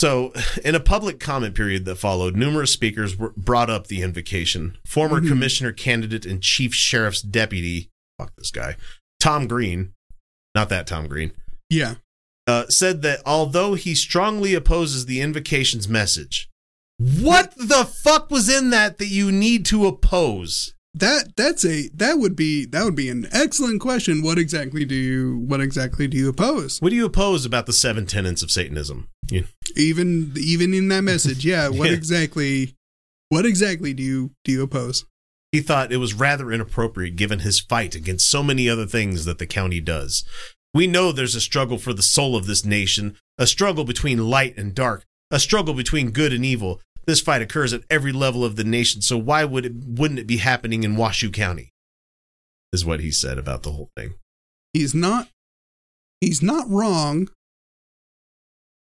So, in a public comment period that followed, numerous speakers were, brought up the invocation. Former Mhm. commissioner candidate and chief sheriff's deputy, fuck this guy, Tom Green, not that Tom Green, yeah. uh, said that although he strongly opposes the invocation's message, what the fuck was in that that you need to oppose? That that's a that would be that would be an excellent question. What exactly do you what exactly do you oppose? What do you oppose about the seven tenets of Satanism? You, Even even in that message, yeah. What Yeah. exactly what exactly do you do you oppose? he thought it was rather inappropriate given his fight against so many other things that the county does. We know there's a struggle for the soul of this nation, a struggle between light and dark, a struggle between good and evil. This fight occurs at every level of the nation, so why would it wouldn't it be happening in Washoe County? Is what he said about the whole thing. He's not he's not wrong.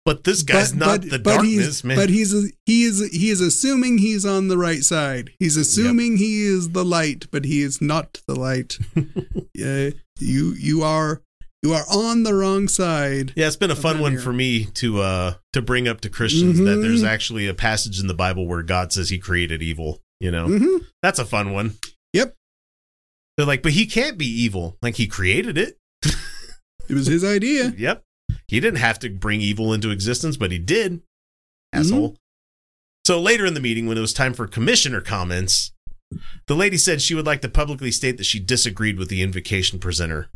But this guy's not the darkness, he's, man. But he's he is he is assuming he's on the right side. He's assuming he is the light, but he is not the light. yeah, you you are You are on the wrong side. Yeah, it's been a fun one here. for me to uh to bring up to Christians that Mhm. there's actually a passage in the Bible where God says he created evil, you know. Mm-hmm. That's a fun one. Yep. They're like, but he can't be evil. Like he created it. It was his idea. Yep. He didn't have to bring evil into existence, but he did. Asshole. So later in the meeting, when it was time for commissioner comments, the lady said she would like to publicly state that she disagreed with the invocation presenter.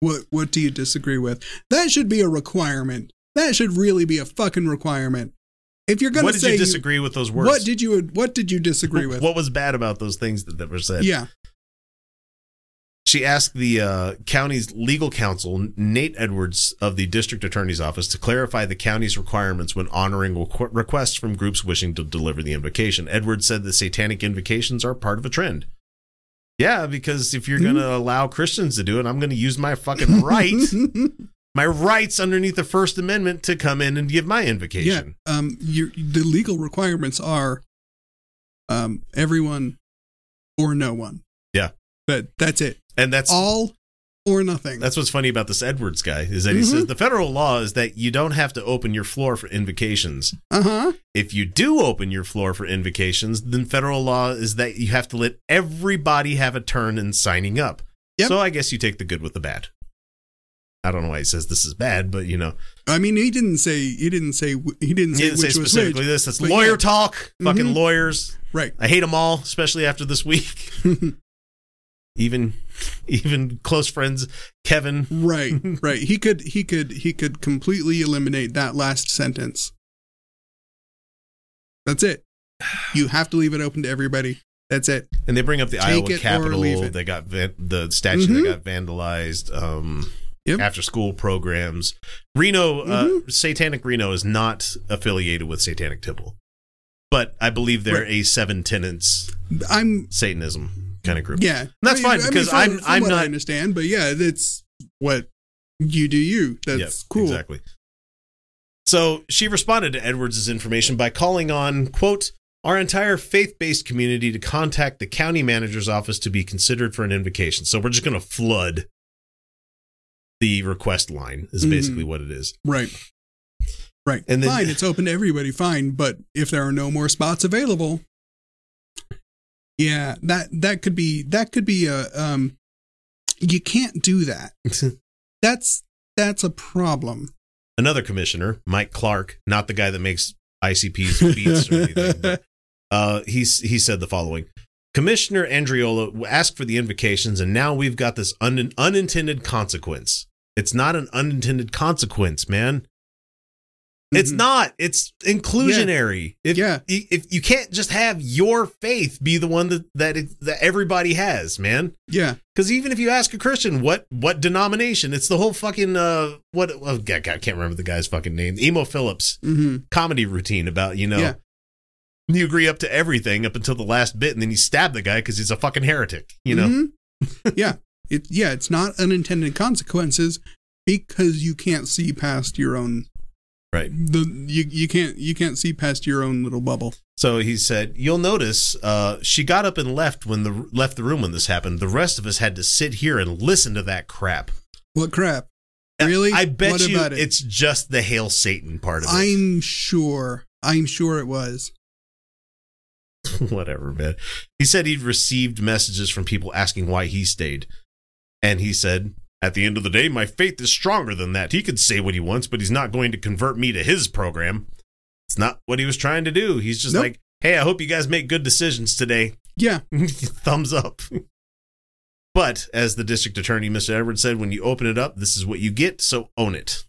What What do you disagree with? That should be a requirement. That should really be a fucking requirement. If you're gonna What did say you disagree with those words? what did you what did you disagree with? What was bad about those things that, that were said? yeah. She asked the uh, county's legal counsel, Nate Edwards of the district attorney's office, to clarify the county's requirements when honoring requ- requests from groups wishing to deliver the invocation. Edwards said the satanic invocations are part of a trend. Yeah, because if you're going to allow Christians to do it, I'm going to use my fucking right, my rights underneath the First Amendment to come in and give my yeah. invocation. Um. Your the legal requirements are, um, everyone, or no one. But that's it. And that's All or nothing. That's what's funny about this Edwards guy is that he Mhm. says the federal law is that you don't have to open your floor for invocations. Uh huh. If you do open your floor for invocations, then federal law is that you have to let everybody have a turn in signing up. Yep. So I guess you take the good with the bad. I don't know why he says this is bad, but you know, I mean, he didn't say. He didn't say. He didn't he say didn't say specifically which. this. That's lawyer yeah. talk. Fucking Mhm. lawyers. Right. I hate them all, especially after this week. even, even close friends, Kevin. Right, right. He could he could he could completely eliminate that last sentence. That's it. You have to leave it open to everybody. That's it. And they bring up the Take Iowa Capitol. They got van- the statue Mhm. that got vandalized. Um, Yep. After school programs. Reno, uh, Mm-hmm. Satanic Reno is not affiliated with Satanic Temple, but I believe they're Right. a seven tenants I'm Satanism kind of group. yeah. That's fine, because from- I'm- from I'm what I not- understand, but yeah, that's what you do. You. That's Yep, cool. Exactly. So she responded to Edwards' information by calling on, quote, our entire faith based community to contact the county manager's office to be considered for an invocation. So we're just going to flood the request line, is Mhm. basically what it is. Right. Right. And then- fine. It's open to everybody. Fine. But if there are no more spots available, yeah, that that could be that could be a um. You can't do that. That's that's a problem. Another commissioner, Mike Clark, not the guy that makes ICP's beats or anything, but uh, he's, he said the following Commissioner Andriola asked for the invocations, and now we've got this un- unintended consequence. It's not an unintended consequence, man. It's Mhm. not. It's inclusionary. If, Yeah. if you can't just have your faith be the one that that, it, that everybody has, man. Yeah. Because even if you ask a Christian what what denomination, it's the whole fucking uh what oh, God, I can't remember the guy's fucking name. Emo Phillips hmm comedy routine about you know Yeah. you agree up to everything up until the last bit, and then you stab the guy because he's a fucking heretic. You know, Mhm. yeah. It yeah. It's not unintended consequences because you can't see past your own right? the you you can't you can't see past your own little bubble. So he said, "You'll notice uh, she got up and left when the left the room when this happened. The rest of us had to sit here and listen to that crap. What crap? Really? I bet What you it? it's just the hail Satan part of it. I'm sure. I'm sure it was. whatever, man. He said he'd received messages from people asking why he stayed. And he said, At the end of the day, my faith is stronger than that. He could say what he wants, but he's not going to convert me to his program. It's not what he was trying to do. He's just Nope. like, Hey, I hope you guys make good decisions today. Yeah. Thumbs up. but as the district attorney, Mr. Edwards, said, when you open it up, this is what you get, so own it.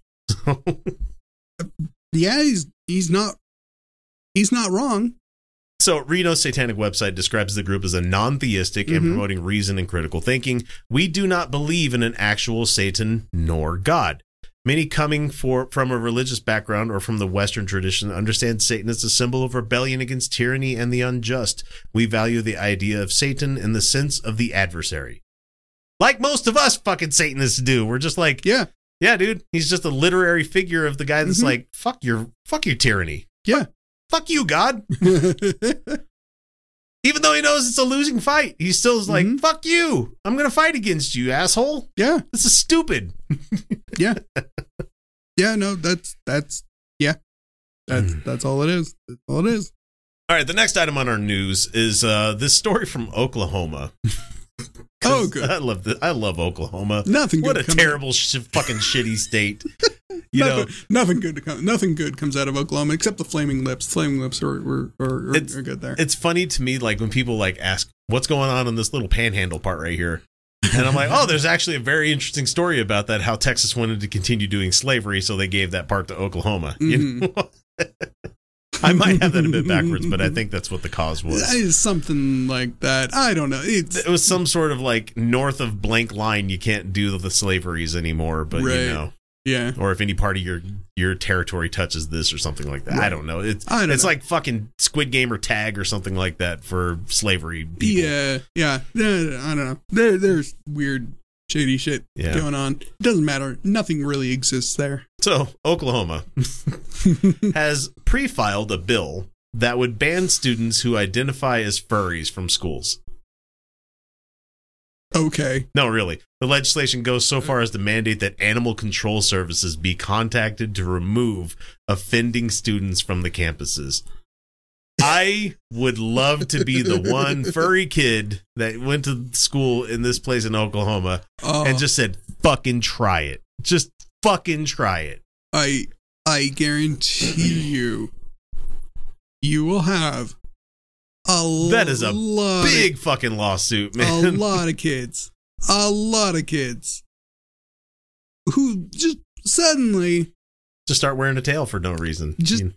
Yeah, he's he's not he's not wrong. So, Reno's satanic website describes the group as a non theistic and Mhm. promoting reason and critical thinking. We do not believe in an actual Satan nor God. Many coming for, from a religious background or from the Western tradition understand Satan as a symbol of rebellion against tyranny and the unjust. We value the idea of Satan in the sense of the adversary. Like most of us fucking Satanists do. We're just like, Yeah. yeah, dude, he's just a literary figure of the guy that's Mhm. like, fuck your, fuck your tyranny. Yeah. Fuck you, God. Even though he knows it's a losing fight, he still is like, Mhm. "Fuck you! I'm gonna fight against you, asshole. Yeah, This is stupid." yeah, yeah. No, that's that's yeah. That's Mm. that's all it is. That's all it is. All right, the next item on our news is uh, this story from Oklahoma. Oh, good. I love the, I love Oklahoma. Nothing. What a terrible, sh- fucking shitty state. You know, nothing, nothing good to come. Nothing good comes out of Oklahoma except the flaming lips. Flaming lips are are, are, are, good there. it's funny to me like when people like ask what's going on in this little panhandle part right here and i'm like oh there's actually a very interesting story about that how texas wanted to continue doing slavery so they gave that part to oklahoma you Mhm. know? i might have that a bit backwards but i think that's what the cause was something like that. I don't know. It's it was some sort of like north of blank line you can't do the slaveries anymore but Right. you know yeah. or if any part of your your territory touches this or something like that i don't know it's I don't it's know. like fucking squid game or tag or something like that for slavery people. Yeah, yeah. I don't know. There, there's weird, shady shit Yeah. going on. It doesn't matter. Nothing really exists there. So, Oklahoma has pre filed a bill that would ban students who identify as furries from schools. Okay. No, really. The legislation goes so mm. far as to mandate that animal control services be contacted to remove offending students from the campuses. I would love to be the one furry kid that went to school in this place in Oklahoma Oh, and uh-huh. just said, fucking try it. Just fucking try it. I, I guarantee you, you will have a That is a Big fucking lawsuit, man. a lot of kids, a lot of kids who just suddenly Just start wearing a tail for no reason. Just- You-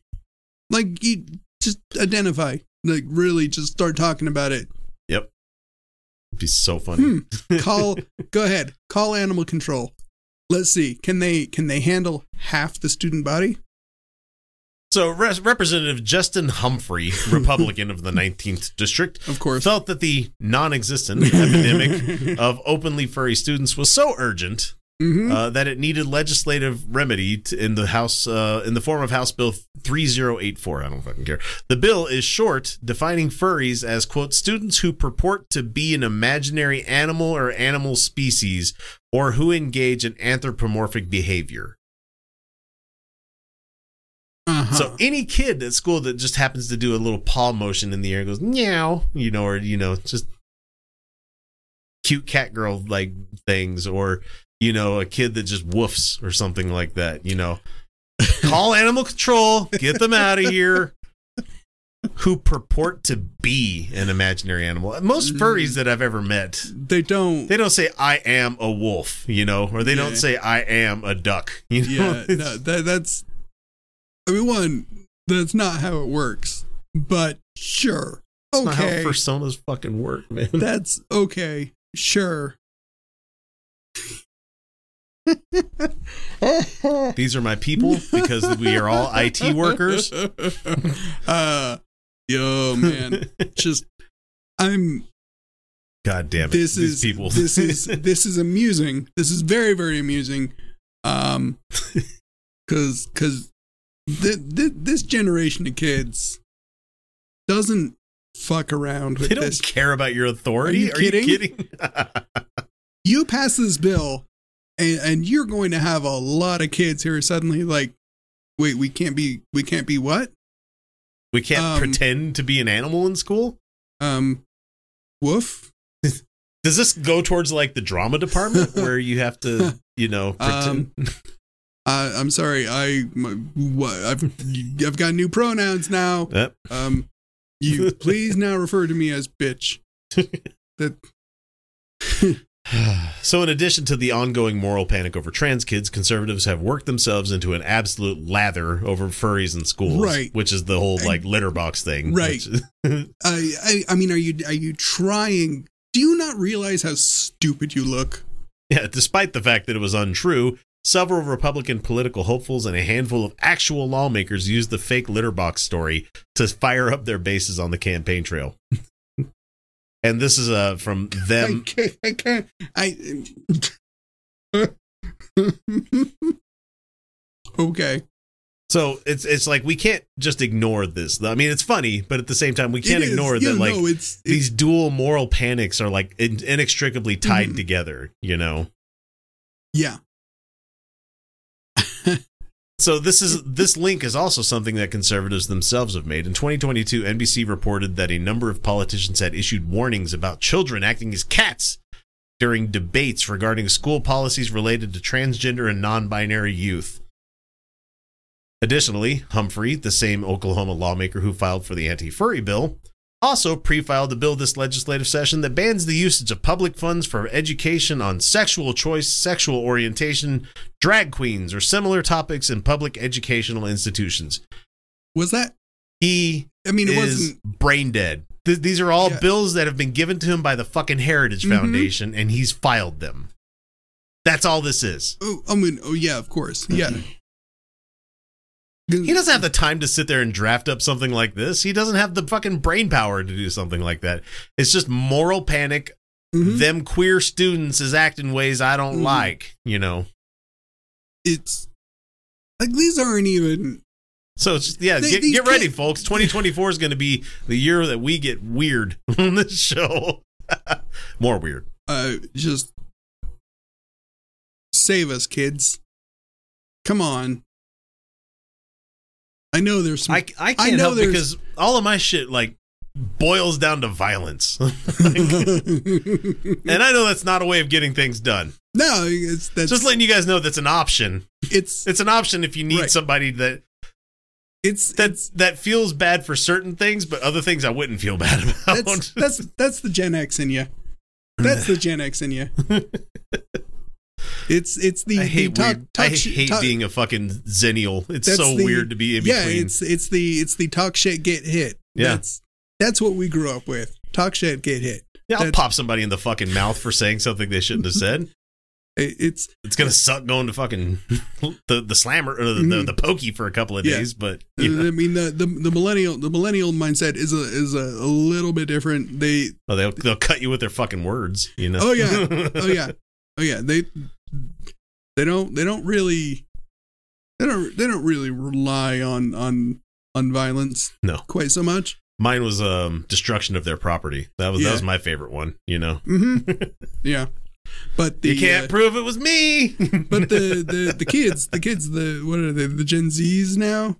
like you just identify, like really just start talking about it. Yep. It'd be so funny. Hmm. Call, go ahead, call animal control. Let's see, can they can they handle half the student body? So, Re- Representative Justin Humphrey, Republican of the 19th District, Of course. felt that the non existent epidemic of openly furry students was so urgent Mhm. uh, that it needed legislative remedy to, in the House uh, in the form of House Bill 3084. I don't fucking care. The bill is short, defining furries as quote students who purport to be an imaginary animal or animal species or who engage in anthropomorphic behavior. Uh-huh. So any kid at school that just happens to do a little paw motion in the air and goes meow, you know, or you know, just cute cat girl like things, or you know, a kid that just woofs or something like that, you know. Call animal control, get them out of here. Who purport to be an imaginary animal. Most furries that I've ever met, they don't. they don't say I am a wolf, you know, or they don't say I am a duck, you know. yeah, no, that, that's. I mean, one, that's not how it works. But sure, That's not how okay, personas fucking work, man. that's okay, sure. These are my people because we are all IT workers. uh, yo, man, just I'm. God damn it. This These is people. this is this is amusing. This is very very amusing. Um, because because th- th- this generation of kids doesn't fuck around with they don't this. care about your authority. Are you kidding? kidding? You pass this bill, and and you're going to have a lot of kids who are suddenly like, wait, we can't be we can't be what? we can't Um, pretend to be an animal in school. Um, woof. Does this go towards like the drama department where you have to, you know, pretend? Um, Uh, I'm sorry. I what I've I've got new pronouns now. Yep. Um, you please now refer to me as bitch. That So, in addition to the ongoing moral panic over trans kids, conservatives have worked themselves into an absolute lather over furries in schools, Right. Which is the whole like litter box thing, Right. which- I, I I mean, are you are you trying? Do you not realize how stupid you look? Yeah, despite the fact that it was untrue, several Republican political hopefuls and a handful of actual lawmakers used the fake litter box story to fire up their bases on the campaign trail. and this is uh, from I them. can't. I can't. I. okay. So it's it's like we can't just ignore this. I mean, it's funny, but at the same time, we can't ignore Yeah, that like no, it's, these it's dual moral panics are like in, inextricably tied Mhm. together. You know. yeah. So this is this link is also something that conservatives themselves have made. In 2022, NBC reported that a number of politicians had issued warnings about children acting as cats during debates regarding school policies related to transgender and non-binary youth. Additionally, Humphrey, the same Oklahoma lawmaker who filed for the anti-furry bill, also pre-filed a bill this legislative session that bans the usage of public funds for education on sexual choice, sexual orientation, drag queens, or similar topics in public educational institutions. Was that? He I mean, it wasn't. brain dead. Th- these are all Yeah. bills that have been given to him by the fucking Heritage Mhm. Foundation, and he's filed them. That's all this is. Oh, I mean, oh yeah, of course, yeah. He doesn't have the time to sit there and draft up something like this. He doesn't have the fucking brain power to do something like that. It's just moral panic. Mhm. Them queer students is acting ways I don't Mhm. like, you know. It's like these aren't even. So it's just, yeah, They- get, get ready, folks. 2024 is going to be the year that we get weird on this show. More weird. Uh, just save us, kids. Come on. I know there's some. I, I can't know help there's- because all of my shit like boils down to violence. and I know that's not a way of getting things done. no, it's that's Just letting you guys know that's an option. it's It's an option if you need Right. somebody that it's that that feels bad for certain things, but other things I wouldn't feel bad about. that's that's that's the Gen X in you. That's the Gen X in you. It's it's the I hate the talk, weird, talk I hate talk- being a fucking Xennial. It's so the- weird to be in yeah, between. it's it's the it's the talk shit get hit. Yeah. that's that's what we grew up with. Talk shit get hit. yeah, I'll that's- pop somebody in the fucking mouth for saying something they shouldn't have said. It's It's gonna suck going to fucking the the slammer or the, the, Mhm. the pokey for a couple of Yeah. days, but you know, I mean the, the the millennial the millennial mindset is a is a, a little bit different. They oh, they'll they'll cut you with their fucking words. You know. oh yeah oh yeah oh yeah they they don't they don't really they don't they don't really rely on on on violence No. quite so much. Mine was um destruction of their property. That was Yeah. that was my favorite one. You know. hmm yeah, but the you can't uh, prove it was me. but the, the the kids the kids the what are they the Gen Zs now?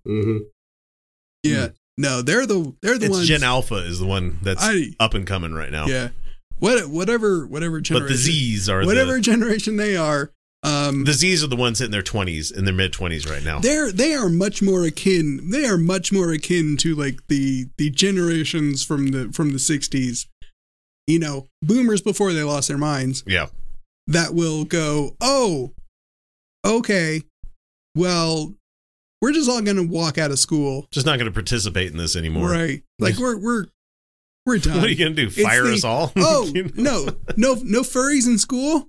Yeah, no, they're the they're the it's ones. Gen Alpha is the one that's I up and coming right now. yeah, what whatever whatever But generation the Z's are whatever the generation they are, um, the Z's are the ones hitting their twenties in their mid twenties right now. they're they are much more akin. They are much more akin to like the the generations from the from the '60s. You know, boomers before they lost their minds. Yeah. That will go. Oh, okay. Well, we're just all gonna walk out of school, Just not going to participate in this anymore. right? Like we're we're we're done. What are you going to do? Fire the- us all? Oh You know? no, no, no furries in school.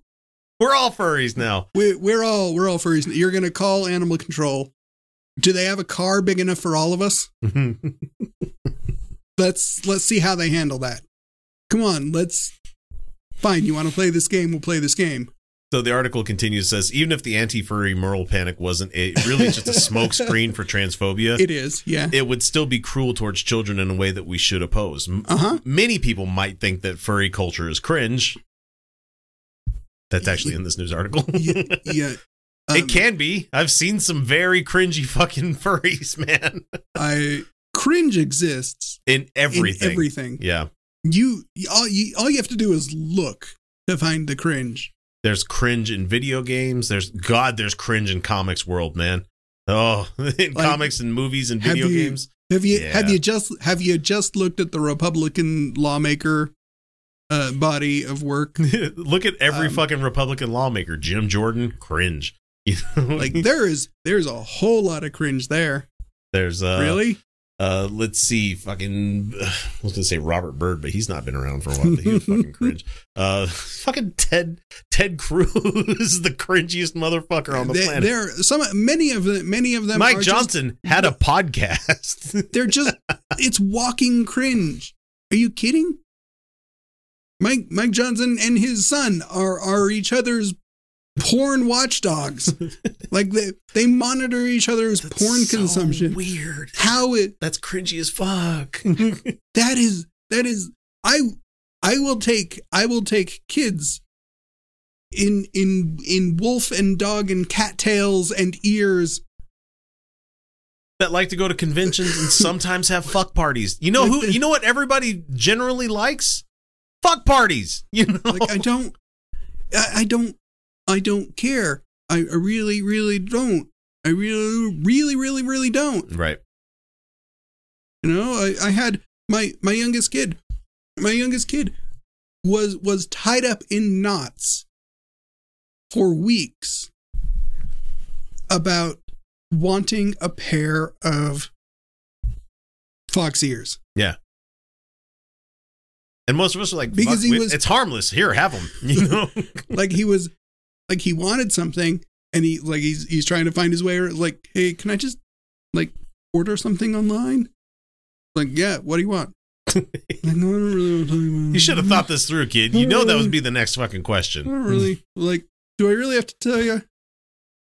We're all furries now. We, we're all we're all furries. You're gonna call animal control. Do they have a car big enough for all of us? Let's let's see how they handle that. Come on, let's. Fine, you want to play this game? We'll play this game. So the article continues says even if the anti-furry moral panic wasn't a, really just a smokescreen for transphobia, It is, yeah. it would still be cruel towards children in a way that we should oppose. Uh huh. Many people might think that furry culture is cringe. That's actually in this news article. Yeah. yeah. Um, it can be. I've seen some very cringy fucking furries, man. I cringe exists In everything. in everything. Yeah. You all you all you have to do is look to find the cringe. There's cringe in video games. There's God, there's cringe in comics world, man. Oh, in Like, comics and movies and have video you- games. Have you Yeah. have you just have you just looked at the Republican lawmaker uh, body of work? Look at every Um, fucking Republican lawmaker. Jim Jordan, cringe. You know? Like there is there's a whole lot of cringe there. there's uh really? Uh let's see fucking I was gonna say Robert Byrd, but he's not been around for a while. He was fucking cringe. Uh fucking Ted Ted Cruz is the cringiest motherfucker on the They- planet. There some many of them many of them Mike are just- Johnson had a podcast. they're just it's walking cringe. Are you kidding? Mike Mike Johnson and his son are are each other's porn watchdogs. like they they monitor each other's porn consumption. Weird. How it That's cringy as fuck. that is that is I I will take I will take kids in in in wolf and dog and cattails and ears. that like to go to conventions and sometimes have fuck parties. You know who? You know what everybody generally likes? Fuck parties. You know. Like I don't I, I don't I don't care. I, I really really don't. I really really really really don't. right. You know, I, I had my my youngest kid. My youngest kid was was tied up in knots for weeks about wanting a pair of fox ears. Yeah. And most of us are like, Because he we- was- it's harmless. Here, have them. You know. Like he was like he wanted something and he like he's he's trying to find his way or like, hey, can I just like order something online? Like, yeah, what do you want? like, no, I don't really want to tell you you should have thought this through, kid. You know that would be the next fucking I question. don't really like. Do I really have to tell you?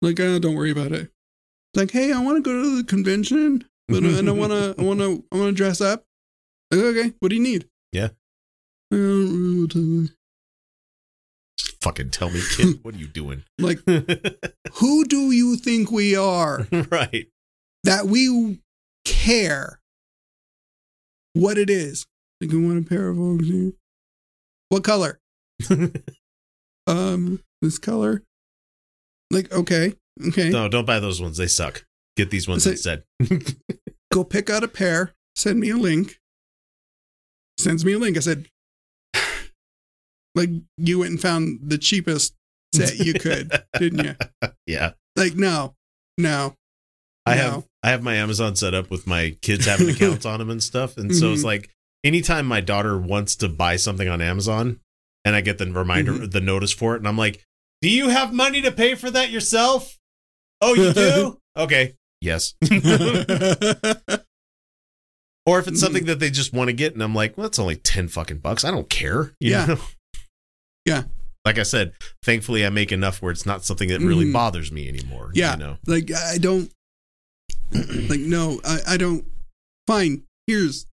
Like, uh, don't worry about it. Like, hey, I want to go to the convention, but uh, and I want to, I want to, I want to dress up. Like, okay, what do you need? Yeah. I don't really want to- Fucking tell me, kid. What are you doing? Like, who do you think we are right. that we care what it is? Like, I want a pair of Oaks. What color? Um, this color. Like, okay, okay. No, don't buy those ones. They suck. Get these ones instead. go pick out a pair, send me a link. Sends me a link. I said, like, you went and found the cheapest set you could, didn't you? yeah. Like, no, no. I No. have I have my Amazon set up with my kids having accounts on them and stuff, and so it's Mhm. like anytime my daughter wants to buy something on Amazon, and I get the reminder, Mhm. the notice for it, and I'm like, "Do you have money to pay for that yourself?" Oh, you do? okay, yes. or if it's something that they just want to get, and I'm like, "Well, it's only ten fucking bucks. I don't care." You Yeah. know? Yeah. Like I said, thankfully I make enough where it's not something that really Mhm. bothers me anymore. Yeah. You know. like, I don't, like, no, I, I don't. Fine, here's,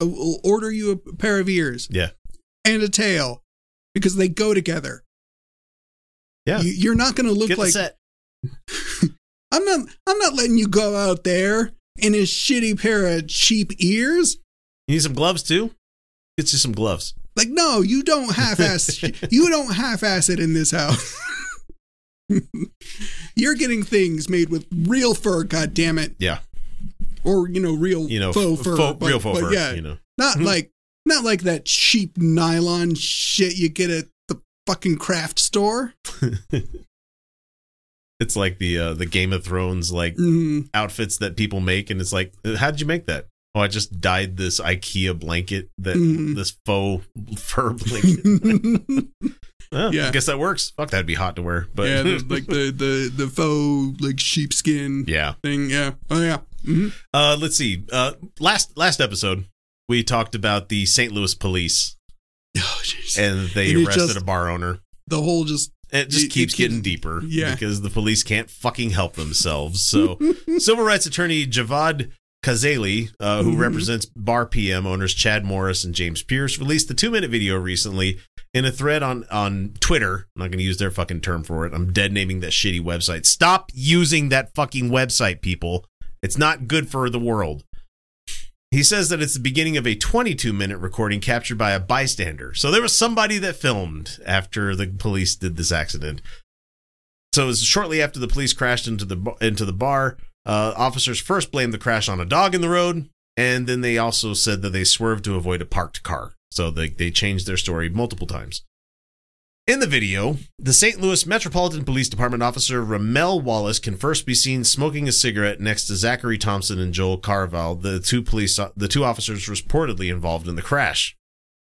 I'll order you a pair of ears Yeah. and a tail because they go together. Yeah. You, you're not going to look Get like the set. I'm not I'm not letting you go out there in a shitty pair of cheap ears. You need some gloves too? Get you some gloves. Like no, you don't half ass you don't half ass it in this house. You're getting things made with real fur, god damn it. Yeah. Or you know, real You know, faux fur. faux- but- real faux but fur. Yeah. You know. Not like not like that cheap nylon shit you get at the fucking craft store. It's like the uh, the Game of Thrones like Mm. outfits that people make, and it's like, how did you make that? Oh, I just dyed this IKEA blanket that Mhm. this faux fur blanket. Oh, Yeah. I guess that works. Fuck, that'd be hot to wear. But yeah, the, like the, the the faux like sheepskin yeah. thing. Yeah. Oh yeah. hmm Uh, let's see. Uh, last last episode we talked about the St. Louis police, Oh, and they And arrested just- a bar owner. the whole just It just It- it keeps keeps- getting deeper, yeah. because the police can't fucking help themselves. So, civil rights attorney Javad Khazaeli, uh, who Mhm. represents Bar PM owners Chad Morris and James Pierce, released the two-minute video recently in a thread on on Twitter. I'm not going to use their fucking term for it. I'm dead naming that shitty website. Stop using that fucking website, people. It's not good for the world. He says that it's the beginning of a 22 minute recording captured by a bystander. So there was somebody that filmed after the police did this accident. So it was shortly after the police crashed into the into the bar. Uh, officers first blamed the crash on a dog in the road, and then they also said that they swerved to avoid a parked car. So they they changed their story multiple times. In the video, the St. Louis Metropolitan Police Department officer Ramel Wallace can first be seen smoking a cigarette next to Zachary Thompson and Joel Carval, the two police the two officers reportedly involved in the crash.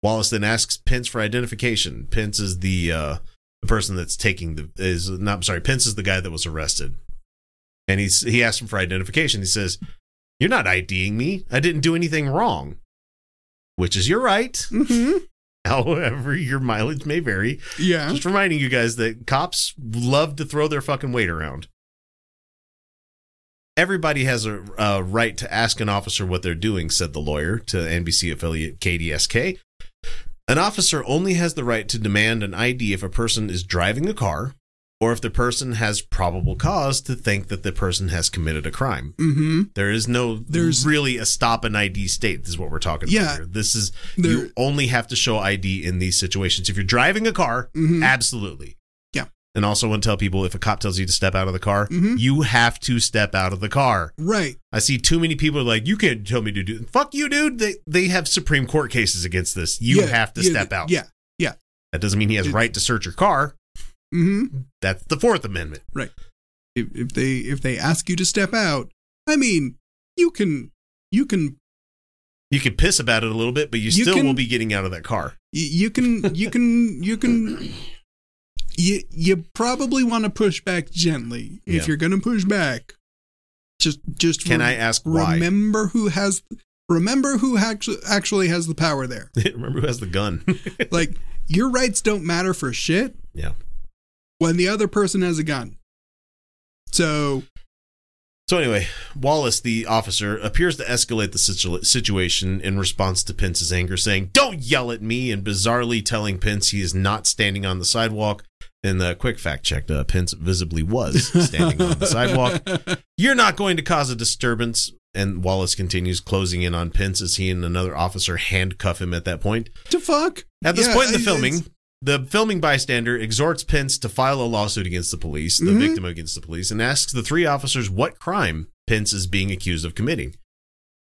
Wallace then asks Pence for identification. Pence is the uh, the person that's taking the is not sorry, Pence is the guy that was arrested. And he's he asked him for identification. He says, You're not IDing me. I didn't do anything wrong. Which is you're right. hmm However, your mileage may vary. Yeah. Just reminding you guys that cops love to throw their fucking weight around. Everybody has a, a right to ask an officer what they're doing, said the lawyer to NBC affiliate KSDK. An officer only has the right to demand an ID if a person is driving a car or if the person has probable cause to think that the person has committed a crime. Mm-hmm. There is no There's- really a stop and ID state. This is what we're talking Yeah. about here. This is There- you only have to show ID in these situations. If you're driving a car, Mhm. absolutely. Yeah. And also want to tell people if a cop tells you to step out of the car, Mhm. you have to step out of the car. Right. I see too many people are like, you can't tell me to do fuck you, dude. They they have Supreme Court cases against this. You Yeah, have to yeah, step out. Yeah. Yeah. That doesn't mean he has It- right to search your car. Mm-hmm. That's the Fourth Amendment. Right? If, if they if they ask you to step out, I mean, you can you can You can piss about it a little bit, but you, You still can- will be getting out of that car. you can you can you can you you probably want to push back gently if Yeah. you're going to push back. Just just Can rem- I ask why? remember who has remember who actually actually has the power there. Remember who has the gun? Like your rights don't matter for shit yeah. When the other person has a gun. So So anyway, Wallace, the officer, appears to escalate the situ- situation in response to Pence's anger, saying, "Don't yell at me!" and bizarrely telling Pence he is not standing on the sidewalk. And the quick fact checked, uh, Pence visibly was standing on the sidewalk. You're not going to cause a disturbance. And Wallace continues closing in on Pence as he and another officer handcuff him at that point. to fuck. At this Yeah, point in the filming, the filming bystander exhorts Pence to file a lawsuit against the police, the Mhm. victim against the police, and asks the three officers what crime Pence is being accused of committing.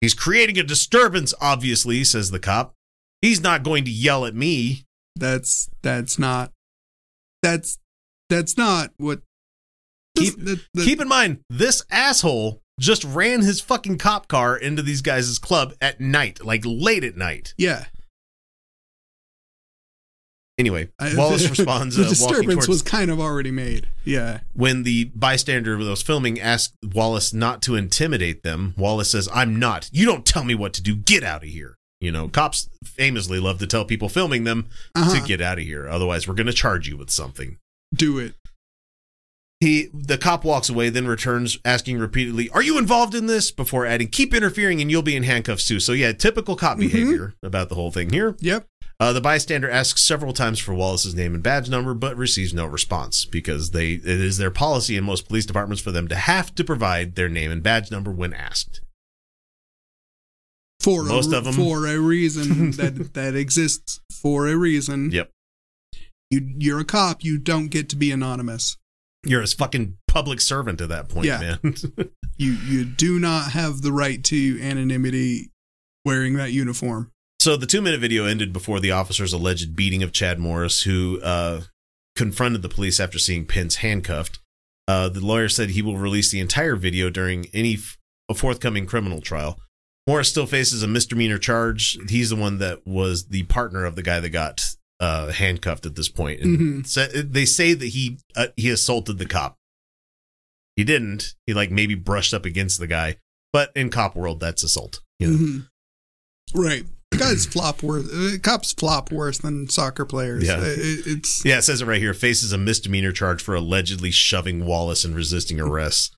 He's creating a disturbance, obviously, says the cop. He's not going to yell at me. That's that's not that's that's not what Keep- that- that- Keep in mind, this asshole just ran his fucking cop car into these guys' club at night, like late at night. yeah. Anyway, I- Wallace responds the uh, disturbance was kind of already made. Yeah. when the bystander that was filming asked Wallace not to intimidate them, Wallace says, I'm not. You don't tell me what to do. Get out of here. You know, cops famously love to tell people filming them Uh-huh. to get out of here. Otherwise, we're going to charge you with something. Do it. He, the cop walks away, then returns asking repeatedly, Are you involved in this? Before adding, Keep interfering and you'll be in handcuffs too. So, yeah, typical cop Mhm. behavior about the whole thing here. Yep. Uh, the bystander asks several times for Wallace's name and badge number, but receives no response because they it is their policy in most police departments for them to have to provide their name and badge number when asked. For Most a, of 'em. for a reason that that exists for a reason. Yep. You you're a cop, you don't get to be anonymous. You're a fucking public servant at that point, Yeah. man. You you do not have the right to anonymity wearing that uniform. So the two minute video ended before the officer's alleged beating of Chad Morris, who uh, confronted the police after seeing Pence handcuffed. Uh, the lawyer said he will release the entire video during any f- a forthcoming criminal trial. Morris still faces a misdemeanor charge. He's the one that was the partner of the guy that got uh, handcuffed at this point. And Mhm. sa- they say that he uh, he assaulted the cop. He didn't. He like maybe brushed up against the guy, but in cop world, that's assault. You know? Mhm. Right. Guys flop worse. Uh, cops flop worse than soccer players. Yeah. Uh, it- it's Yeah, it says it right here. Faces a misdemeanor charge for allegedly shoving Wallace and resisting arrest.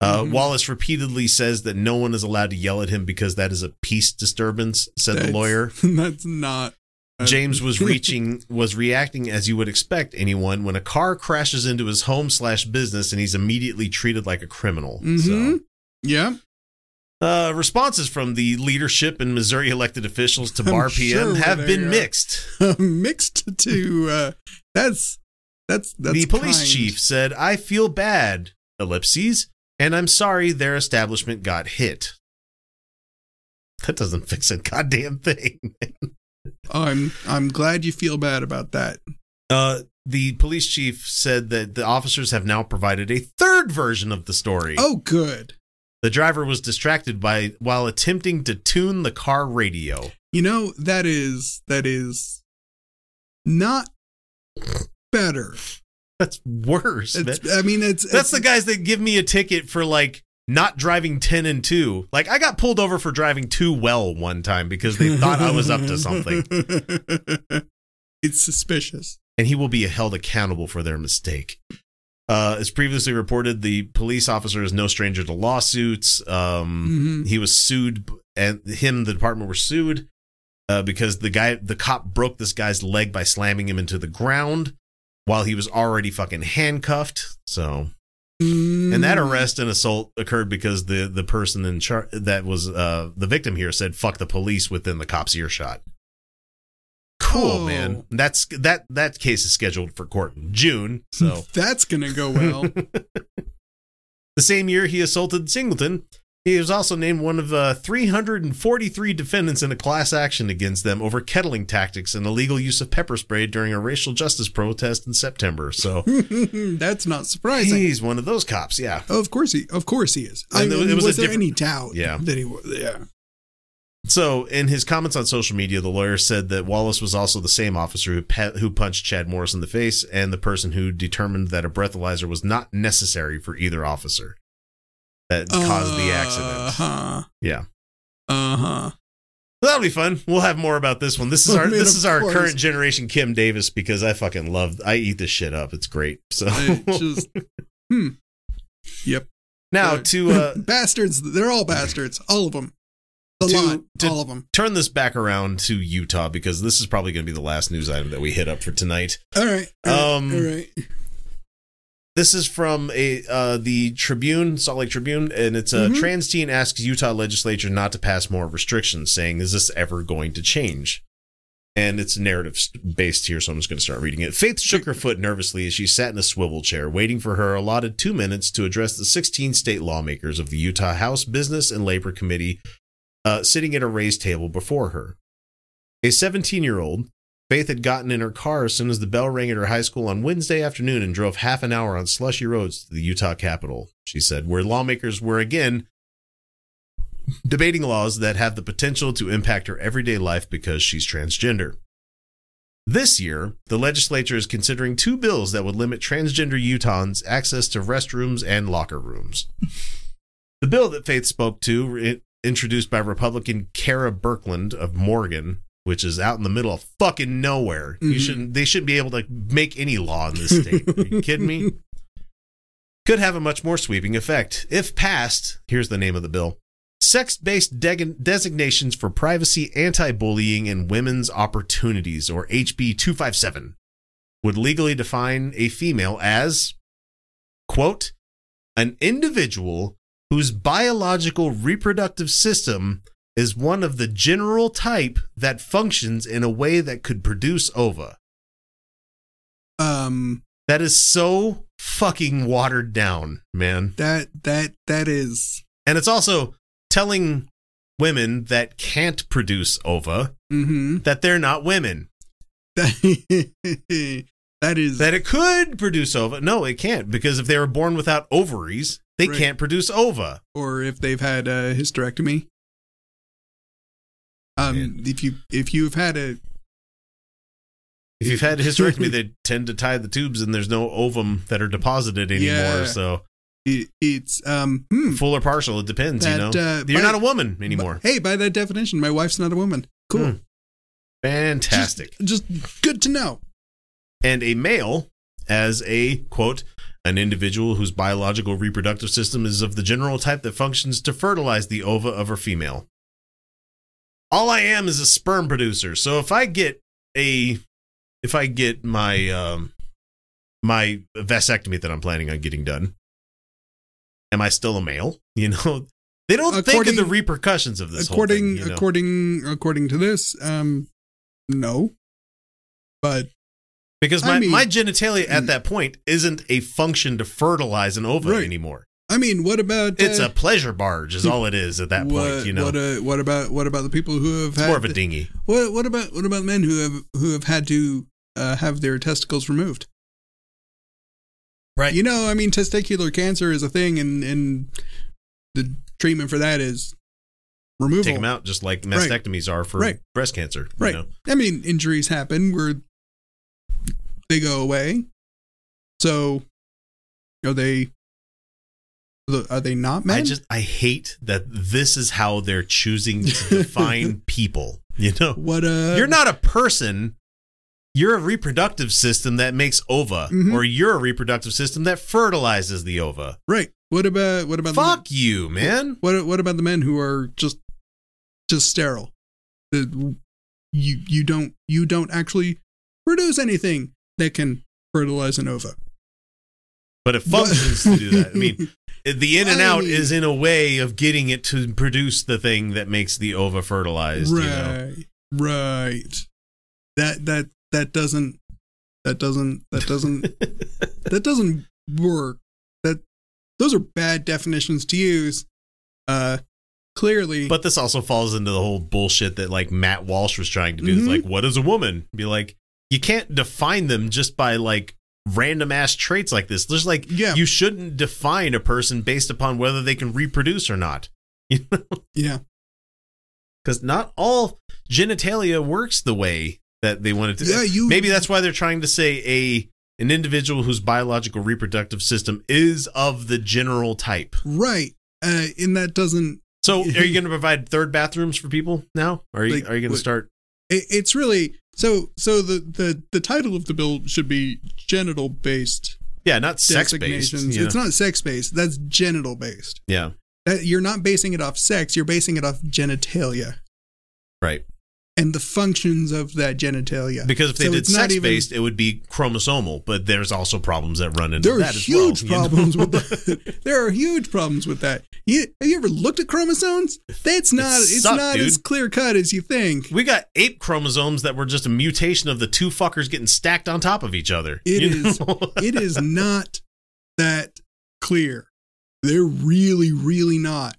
Uh, Mhm. Wallace repeatedly says that no one is allowed to yell at him because that is a peace disturbance. Said the lawyer. That's not. uh, James was reaching was reacting as you would expect anyone when a car crashes into his home slash business and he's immediately treated like a criminal. Mhm. Yeah. Uh, responses from the leadership and Missouri elected officials to Bar sure have been mixed. Mixed to. Uh, that's that's that's the police kind. chief said, "I feel bad." Ellipses, and I'm sorry their establishment got hit. That doesn't fix a goddamn thing. I'm I'm glad you feel bad about that. Uh, the police chief said that the officers have now provided a third version of the story. Oh, good. The driver was distracted by while attempting to tune the car radio. You know that is that is not better. That's worse. I mean, it's That's the guys that give me a ticket for like not driving 10 and 2. Like I got pulled over for driving too well one time because they thought I was up to something. It's suspicious. and he will be held accountable for their mistake. Uh, as previously reported, the police officer is no stranger to lawsuits. Um, Mhm. He was sued, and him, the department were sued uh, because the guy, the cop, broke this guy's leg by slamming him into the ground while he was already fucking handcuffed. So, and that Mm. arrest and assault occurred because the the person in charge that was uh, the victim here said "fuck the police" within the cop's earshot. Cool, Oh. man. That's that that case is scheduled for court in June. So that's gonna go well. the same year he assaulted Singleton, he was also named one of uh, 343 defendants in a class action against them over kettling tactics and illegal use of pepper spray during a racial justice protest in September. So that's not surprising. he's one of those cops. Yeah. Of course he, of course he is. I And it mean, was was, there any doubt? Yeah. that he was. Yeah. So, in his comments on social media, the lawyer said that Wallace was also the same officer who pe- who punched Chad Morris in the face and the person who determined that a breathalyzer was not necessary for either officer that caused the accident. Uh huh. Yeah. Uh huh. That'll be fun. We'll have more about this one. This is I our mean, this is our course. current generation Kim Davis because I fucking love I eat this shit up. It's great. So just. hmm. Yep. now Uh, to uh, bastards. They're all bastards. All of them. To- lot. to- all of them. turn this back around to Utah because this is probably going to be the last news item that we hit up for tonight. All right. All right. Um, all right. This is from a uh, the Tribune, Salt Lake Tribune, and it's a Mhm. trans teen asks Utah legislature not to pass more restrictions, saying, "Is this ever going to change?" And it's narrative based here, so I'm just going to start reading it. Faith shook her foot nervously as she sat in a swivel chair, waiting for her allotted two minutes to address the 16 state lawmakers of the Utah House Business and Labor Committee, uh, sitting at a raised table before her. A 17 year old, Faith had gotten in her car as soon as the bell rang at her high school on Wednesday afternoon and drove half an hour on slushy roads to the Utah Capitol, she said, where lawmakers were again debating laws that have the potential to impact her everyday life because she's transgender. This year, the legislature is considering two bills that would limit transgender Utahns' access to restrooms and locker rooms. The bill that Faith spoke to, introduced by Republican Kera Birkeland of Morgan, which is out in the middle of fucking nowhere. You Mhm. shouldn't. They shouldn't be able to make any law in this state. Are you kidding me? Could have a much more sweeping effect if passed. Here's the name of the bill: Sex-based deg- designations for privacy, anti-bullying, and women's opportunities, or HB 257, would legally define a female as quote an individual whose biological reproductive system is one of the general type that functions in a way that could produce ova. Um. That is so fucking watered down, man. That that that is. And it's also telling women that can't produce ova Mm-hmm. that they're not women. That, that is. That it could produce ova. No, it can't because if they were born without ovaries, they Right. can't produce ova. or if they've had a hysterectomy. Um, Man. if you if you've had a If you've had a hysterectomy, they tend to tie the tubes and there's no ovum that are deposited anymore. Yeah. So it, it's um hmm, full or partial, it depends, you know. Uh, You're by- not a woman anymore. Hey, by that definition, my wife's not a woman. Cool. Hmm. Fantastic. Just, just good to know. and a male as a quote an individual whose biological reproductive system is of the general type that functions to fertilize the ova of a female. All I am is a sperm producer. So if I get a if I get my um my vasectomy that I'm planning on getting done, am I still a male? You know, they don't think of the repercussions of this according thing. You know? according according to this, um, no. But because I my, mean- my genitalia at that point isn't a function to fertilize an ova Right. anymore. I mean, what about It's uh, a pleasure barge, is all it is at that what, point. You know, what, uh, what about what about the people who have it's had more of a dinghy. What what about what about men who have who have had to uh, have their testicles removed? Right. You know, I mean, testicular cancer is a thing, and and the treatment for that is removal. Take them out, just like mastectomies are for Right. breast cancer. you Right. know? I mean, injuries happen where they go away. So, are they? Are they not men? I just I hate that this is how they're choosing to define people. You know, what uh you're not a person you're a reproductive system that makes ova, Mhm. or you're a reproductive system that fertilizes the ova. Right. What about what about Fuck the you, man. what what about the men who are just just sterile? The, you you don't you don't actually produce anything that can fertilize an ova. But it functions to do that. I mean, the in and I out mean- is in a way of getting it to produce the thing that makes the ova fertilized. You know? right, right. That that that doesn't that doesn't that doesn't that doesn't work. That those are bad definitions to use. Uh, clearly, But this also falls into the whole bullshit that like Matt Walsh was trying to do. It's Mhm. like, what is a woman? Be like, you can't define them just by like random ass traits like this. There's like, Yeah. you shouldn't define a person based upon whether they can reproduce or not. You know, yeah, because not all genitalia works the way that they want it to. Yeah, you- Maybe that's why they're trying to say a an individual whose biological reproductive system is of the general type. right. Uh, and that doesn't. So, are you going to provide third bathrooms for people now? Or are you Like, are you going to start? It, it's really so. So the the the title of the bill should be genital based Yeah, not sex based. designations. It's not sex based. That's genital based. Yeah, That you're not basing it off sex. You're basing it off genitalia right. And the functions of that genitalia. Because if they So did sex based, it would be chromosomal. But there's also problems that run into There are that as huge well, you know? problems with that. There are huge problems with that. You, have you ever looked at chromosomes? That's not. It's not dude. as clear cut as you think. we got ape chromosomes that were just a mutation of the two fuckers getting stacked on top of each other. It is-? It is not that clear. They're really, really not.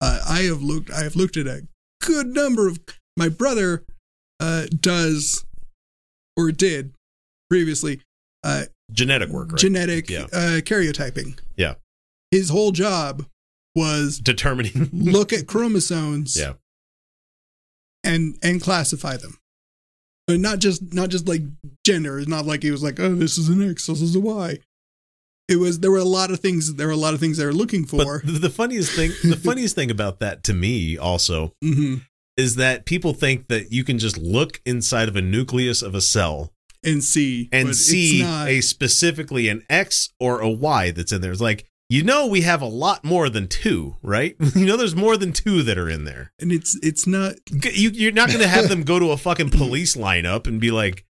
Uh, I have looked. I have looked at a good number of. My brother uh, does, or did, previously, uh, genetic work, right? genetic Yeah. uh, karyotyping. Yeah. His whole job was Determining. look at chromosomes yeah. and and classify them. But not just not just like gender. It's not like he was like, oh, this is an X, this is a Y. It was there were a lot of things there were a lot of things they were looking for. But the funniest thing, the funniest thing about that to me also hmm is that people think that you can just look inside of a nucleus of a cell And see and see not- a specifically an X or a Y that's in there. It's like you know we have a lot more than two, right? you know there's more than two that are in there. and it's it's not You, you're not going to have them go to a fucking police lineup and be like,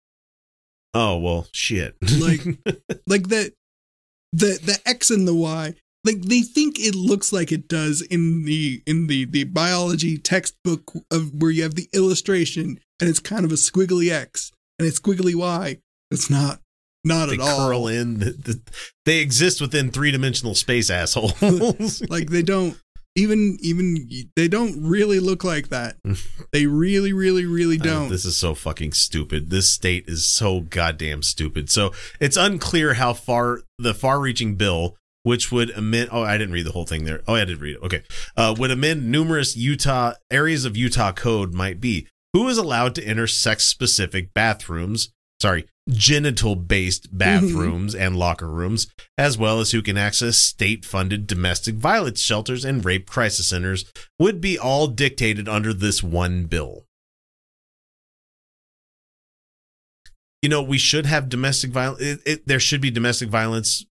"Oh well, shit." Like- like the the the X and the Y. Like they think it looks like it does in the in the the biology textbook of where you have the illustration and it's kind of a squiggly X and it's squiggly Y. It's not not they at all. curl in. The, the, they exist within three dimensional space, assholes. like they don't even even they don't really look like that. They really really really Uh, don't. this is so fucking stupid. This state is so goddamn stupid. So it's unclear how far the far-reaching bill, which would amend. Oh, I didn't read the whole thing there. Oh, I did read it. Okay, uh, would amend numerous Utah areas of Utah code might be who is allowed to enter sex-specific bathrooms. Sorry, genital-based bathrooms and locker rooms, as well as who can access state-funded domestic violence shelters and rape crisis centers, would be all dictated under this one bill. you know, we should have domestic violence. There should be domestic violence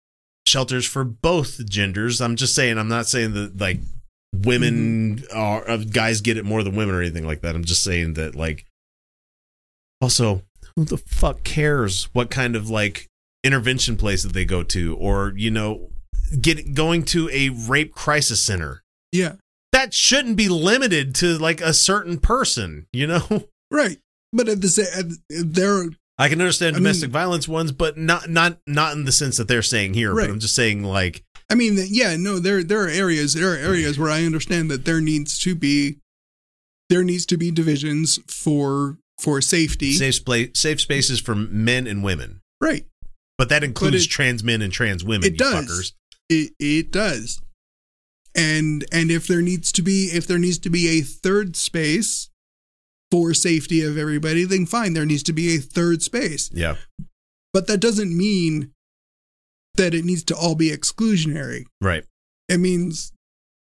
shelters for both genders. I'm just saying. I'm not saying that like women are uh, guys get it more than women or anything like that. I'm just saying that like. Also, who the fuck cares what kind of like intervention place that they go to, or you know, get going to a rape crisis center? yeah, That shouldn't be limited to like a certain person. You know. right. But at the same, there I can understand I mean- domestic violence ones, but not not not in the sense that they're saying here. Right. But I'm just saying like I mean, yeah, no, there there are areas there are areas where I understand that there needs to be there needs to be divisions for for safety, safe spa- safe spaces for men and women. right? But that includes it- trans men and trans women. It does. fuckers. It it does, and and if there needs to be if there needs to be a third space for safety of everybody, then fine, there needs to be a third space. Yeah. But that doesn't mean that it needs to all be exclusionary. Right. it means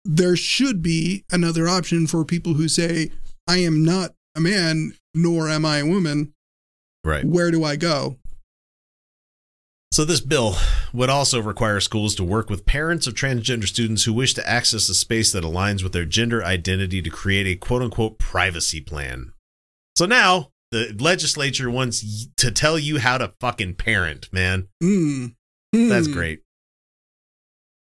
there should be another option for people who say, I am not a man, nor am I a woman. Right. Where do I go? So, this bill would also require schools to work with parents of transgender students who wish to access a space that aligns with their gender identity to create a quote unquote privacy plan. So now the legislature wants to tell you how to fucking parent, man. Mm. That's Hmm. great.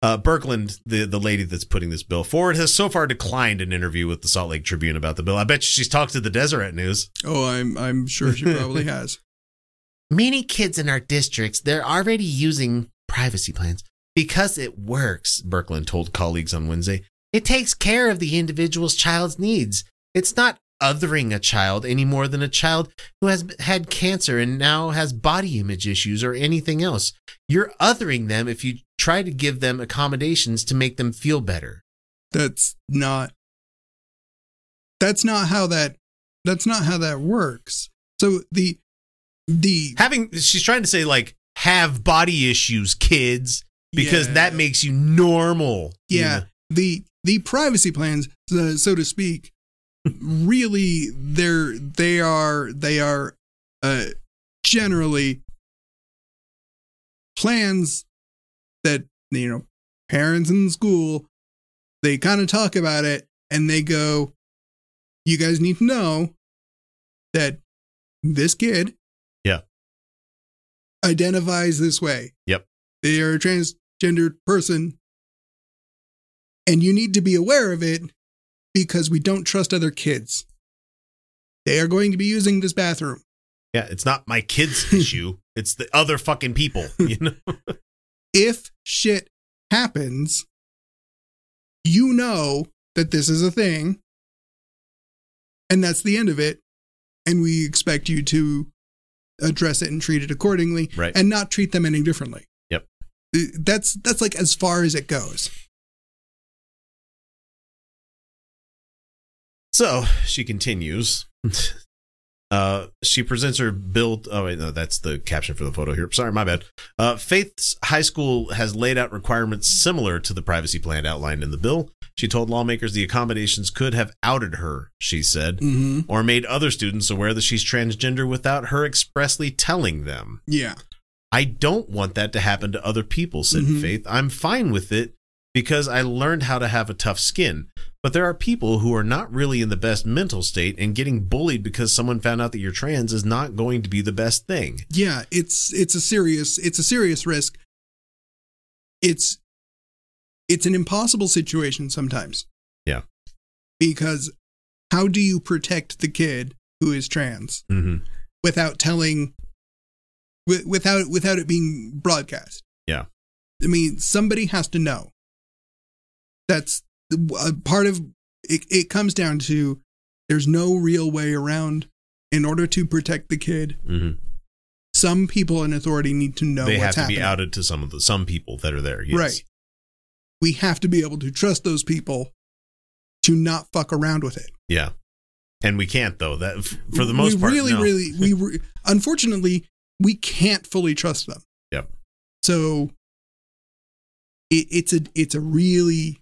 Uh, Birkeland, the, the lady that's putting this bill forward, has so far declined an interview with the Salt Lake Tribune about the bill. I bet she's talked to the Deseret News. Oh, I'm I'm sure she probably has. Many kids in our districts, they're already using privacy plans because it works, Birkeland told colleagues on Wednesday. It takes care of the individual's child's needs. It's not othering a child any more than a child who has had cancer and now has body image issues or anything else. You're othering them if you try to give them accommodations to make them feel better. That's not That's not how that that's not how that works. So the the Having she's trying to say like have body issues, kids, because Yeah. that makes you normal. you yeah know? the the privacy plans uh, so to speak really they're they are they are uh generally plans that you know parents in school they kind of talk about it and they go you guys need to know that this kid. Identifies this way Yep. they are a transgendered person and you need to be aware of it because we don't trust other kids. They are going to be using this bathroom. Yeah, it's not my kid's issue. It's the other fucking people. You know? If shit happens, you know that this is a thing, and that's the end of it. And we expect you to address it and treat it accordingly, Right. and not treat them any differently. Yep. Uh, That's that's like as far as it goes. So she continues. Uh, she presents her build. Oh wait, no, that's the caption for the photo here. Sorry, my bad. Uh, Faith's high school has laid out requirements similar to the privacy plan outlined in the bill. She told lawmakers the accommodations could have outed her. She said, Mm-hmm. or made other students aware that she's transgender without her expressly telling them. Yeah. I don't want that to happen to other people, said Mhm. Faith. I'm fine with it because I learned how to have a tough skin. But there are people who are not really in the best mental state, and getting bullied because someone found out that you're trans is not going to be the best thing. yeah it's it's a serious it's a serious risk it's it's an impossible situation sometimes Yeah. because how do you protect the kid who is trans Mm-hmm. without telling wi- without without it being broadcast Yeah. i mean somebody has to know that's a part of it it comes down to there's no real way around in order to protect the kid Mm-hmm. some people in authority need to know they have to happening. be outed to some of the some people that are there. Yes. Right. We have to be able to trust those people to not fuck around with it. Yeah. And we can't though. That for the most we part, really, no. really, we re- unfortunately we can't fully trust them. Yep. So it, it's a it's a really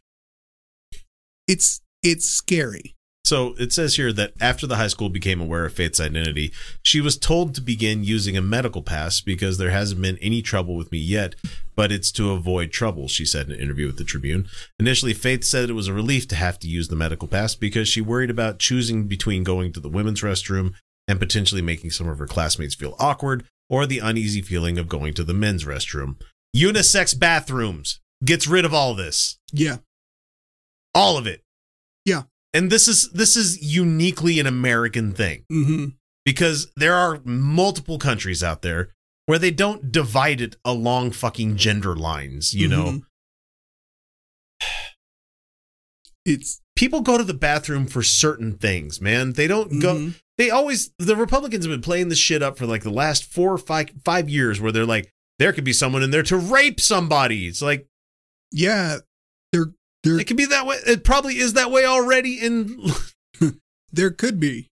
it's it's scary. So it says here that after the high school became aware of Faith's identity, she was told to begin using a medical pass because there hasn't been any trouble with me yet, but it's to avoid trouble, she said in an interview with the Tribune. Initially, Faith said it was a relief to have to use the medical pass because she worried about choosing between going to the women's restroom and potentially making some of her classmates feel awkward or the uneasy feeling of going to the men's restroom. Unisex bathrooms gets rid of all this Yeah. all of it Yeah. And this is this is uniquely an american thing Mm-hmm. because there are multiple countries out there where they don't divide it along fucking gender lines you know Mhm. It's people go to the bathroom for certain things man they don't go Mhm. they always the republicans have been playing this shit up for like the last four or five five years where they're like there could be someone in there to rape somebody it's like yeah. There there it could be that way it probably is that way already in there could be.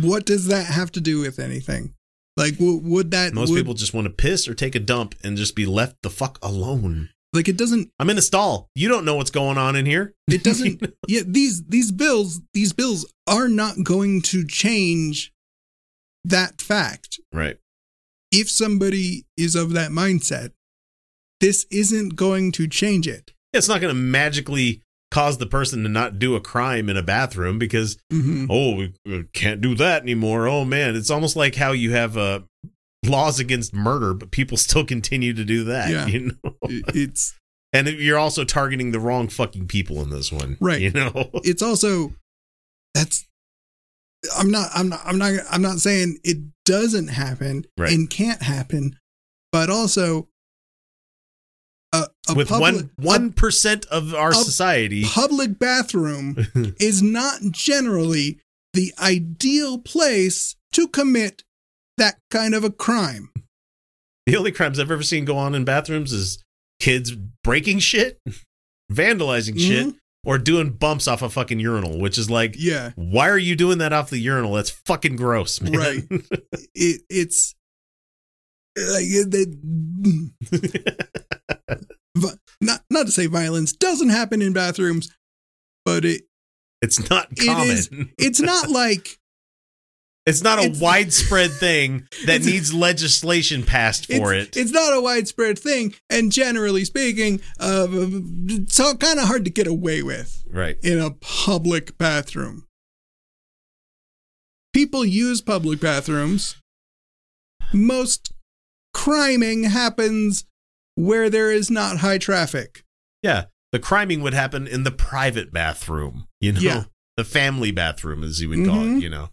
What does that have to do with anything? Like, w- would that most would- people just want to piss or take a dump and just be left the fuck alone like it doesn't I'm in a stall. You don't know what's going on in here. it doesn't yeah these these bills these bills are not going to change that fact. Right. If somebody is of that mindset, this isn't going to change it. It's not going to magically cause the person to not do a crime in a bathroom because Mhm. oh we, we can't do that anymore. Oh man, it's almost like how you have uh, laws against murder, but people still continue to do that. Yeah. You know, It's and you're also targeting the wrong fucking people in this one, Right. You know, it's also that's I'm not I'm not I'm not I'm not saying it doesn't happen Right. and can't happen, but also a, with public, one one percent of our a society, public bathroom is not generally the ideal place to commit that kind of a crime. the only crimes I've ever seen go on in bathrooms is kids breaking shit, vandalizing shit, Mhm. or doing bumps off a fucking urinal, which is like, Yeah, why are you doing that off the urinal? That's fucking gross, man. Right. it it's like it, not not to say violence doesn't happen in bathrooms, but it it's not common. is- it's not like it's not a it's- widespread thing that needs legislation passed for it's, it. it's not a widespread thing, and generally speaking, uh, it's kind of hard to get away with right. in a public bathroom. People use public bathrooms. Most criming happens where there is not high traffic. Yeah. The criming would happen in the private bathroom, you know, Yeah. the family bathroom, as you would call Mhm. it, you know,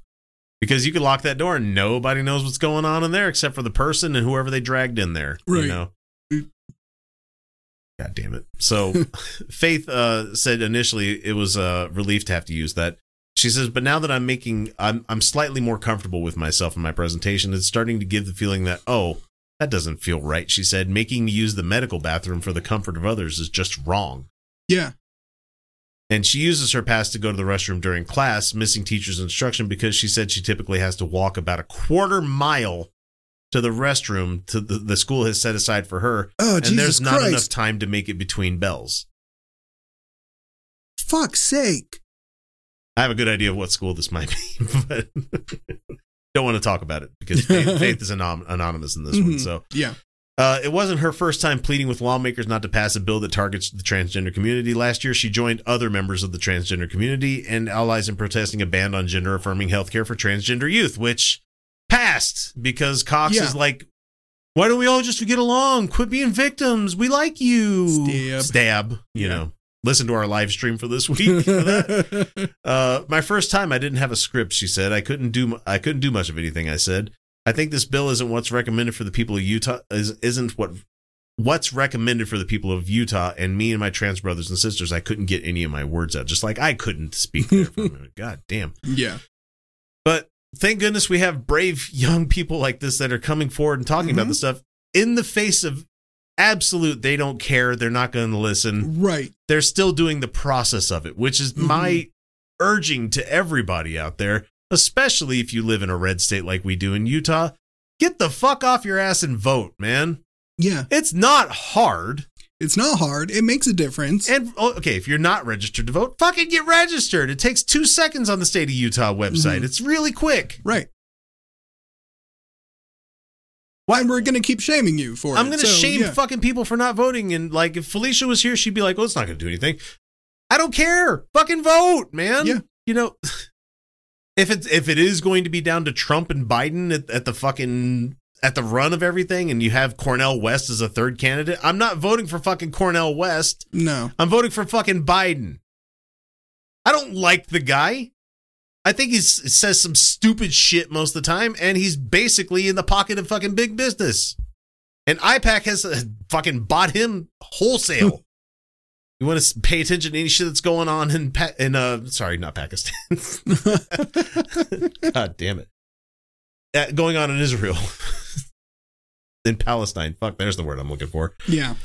because you could lock that door and nobody knows what's going on in there except for the person and whoever they dragged in there, you Right. know. Mm. God damn it. So Faith uh, said initially it was a relief to have to use that. She says, but now that I'm making, I'm, I'm slightly more comfortable with myself in my presentation. It's starting to give the feeling that, oh, that doesn't feel right. She said, making me use the medical bathroom for the comfort of others is just wrong. Yeah. And she uses her pass to go to the restroom during class, missing teacher's instruction because she said she typically has to walk about a quarter mile to the restroom to the, the school has set aside for her. Oh, and Jesus there's not Christ. enough time to make it between bells. Fuck's sake. I have a good idea of what school this might be, but don't want to talk about it because Faith, Faith is anom- anonymous in this one. Mhm. So Yeah. Uh, it wasn't her first time pleading with lawmakers not to pass a bill that targets the transgender community. Last year, she joined other members of the transgender community and allies in protesting a ban on gender affirming healthcare for transgender youth, which passed because Cox Yeah. is like, why don't we all just get along? Quit being victims. We like you. Stab. Stab. You Yeah. know, listen to our live stream for this week. for. Uh, my first time, I didn't have a script. She said I couldn't do. I couldn't do much of anything. I said I think this bill isn't what's recommended for the people of Utah. Is isn't what what's recommended for the people of Utah. And me and my trans brothers and sisters, I couldn't get any of my words out. Just like I couldn't speak there for a minute. God damn. yeah. But thank goodness we have brave young people like this that are coming forward and talking about Mhm. this stuff in the face of absolute. They don't care. They're not going to listen Right. they're still doing the process of it, which is Mhm. my urging to everybody out there, especially if you live in a red state like we do in Utah. Get the fuck off your ass and vote, man. Yeah. It's not hard. It's not hard. It makes a difference. And oh, okay, if you're not registered to vote, fucking get registered. It takes two seconds on the state of Utah website. Mhm. It's really quick. right. Why we're gonna keep shaming you for it? I'm it. going to So, shame yeah. fucking people for not voting. And like, if Felicia was here, she'd be like, "Oh, it's not going to do anything." I don't care. Fucking vote, man. Yeah. You know, if it's if it is going to be down to Trump and Biden at, at the fucking at the run of everything, and you have Cornel West as a third candidate, I'm not voting for fucking Cornel West. No. I'm voting for fucking Biden. I don't like the guy. I think he says some stupid shit most of the time, and he's basically in the pocket of fucking big business. And AIPAC has uh, fucking bought him wholesale. you want to pay attention to any shit that's going on in pa- in uh sorry, not Pakistan. God damn it. Uh, going on in Israel. in Palestine. Fuck, there's the word I'm looking for. Yeah.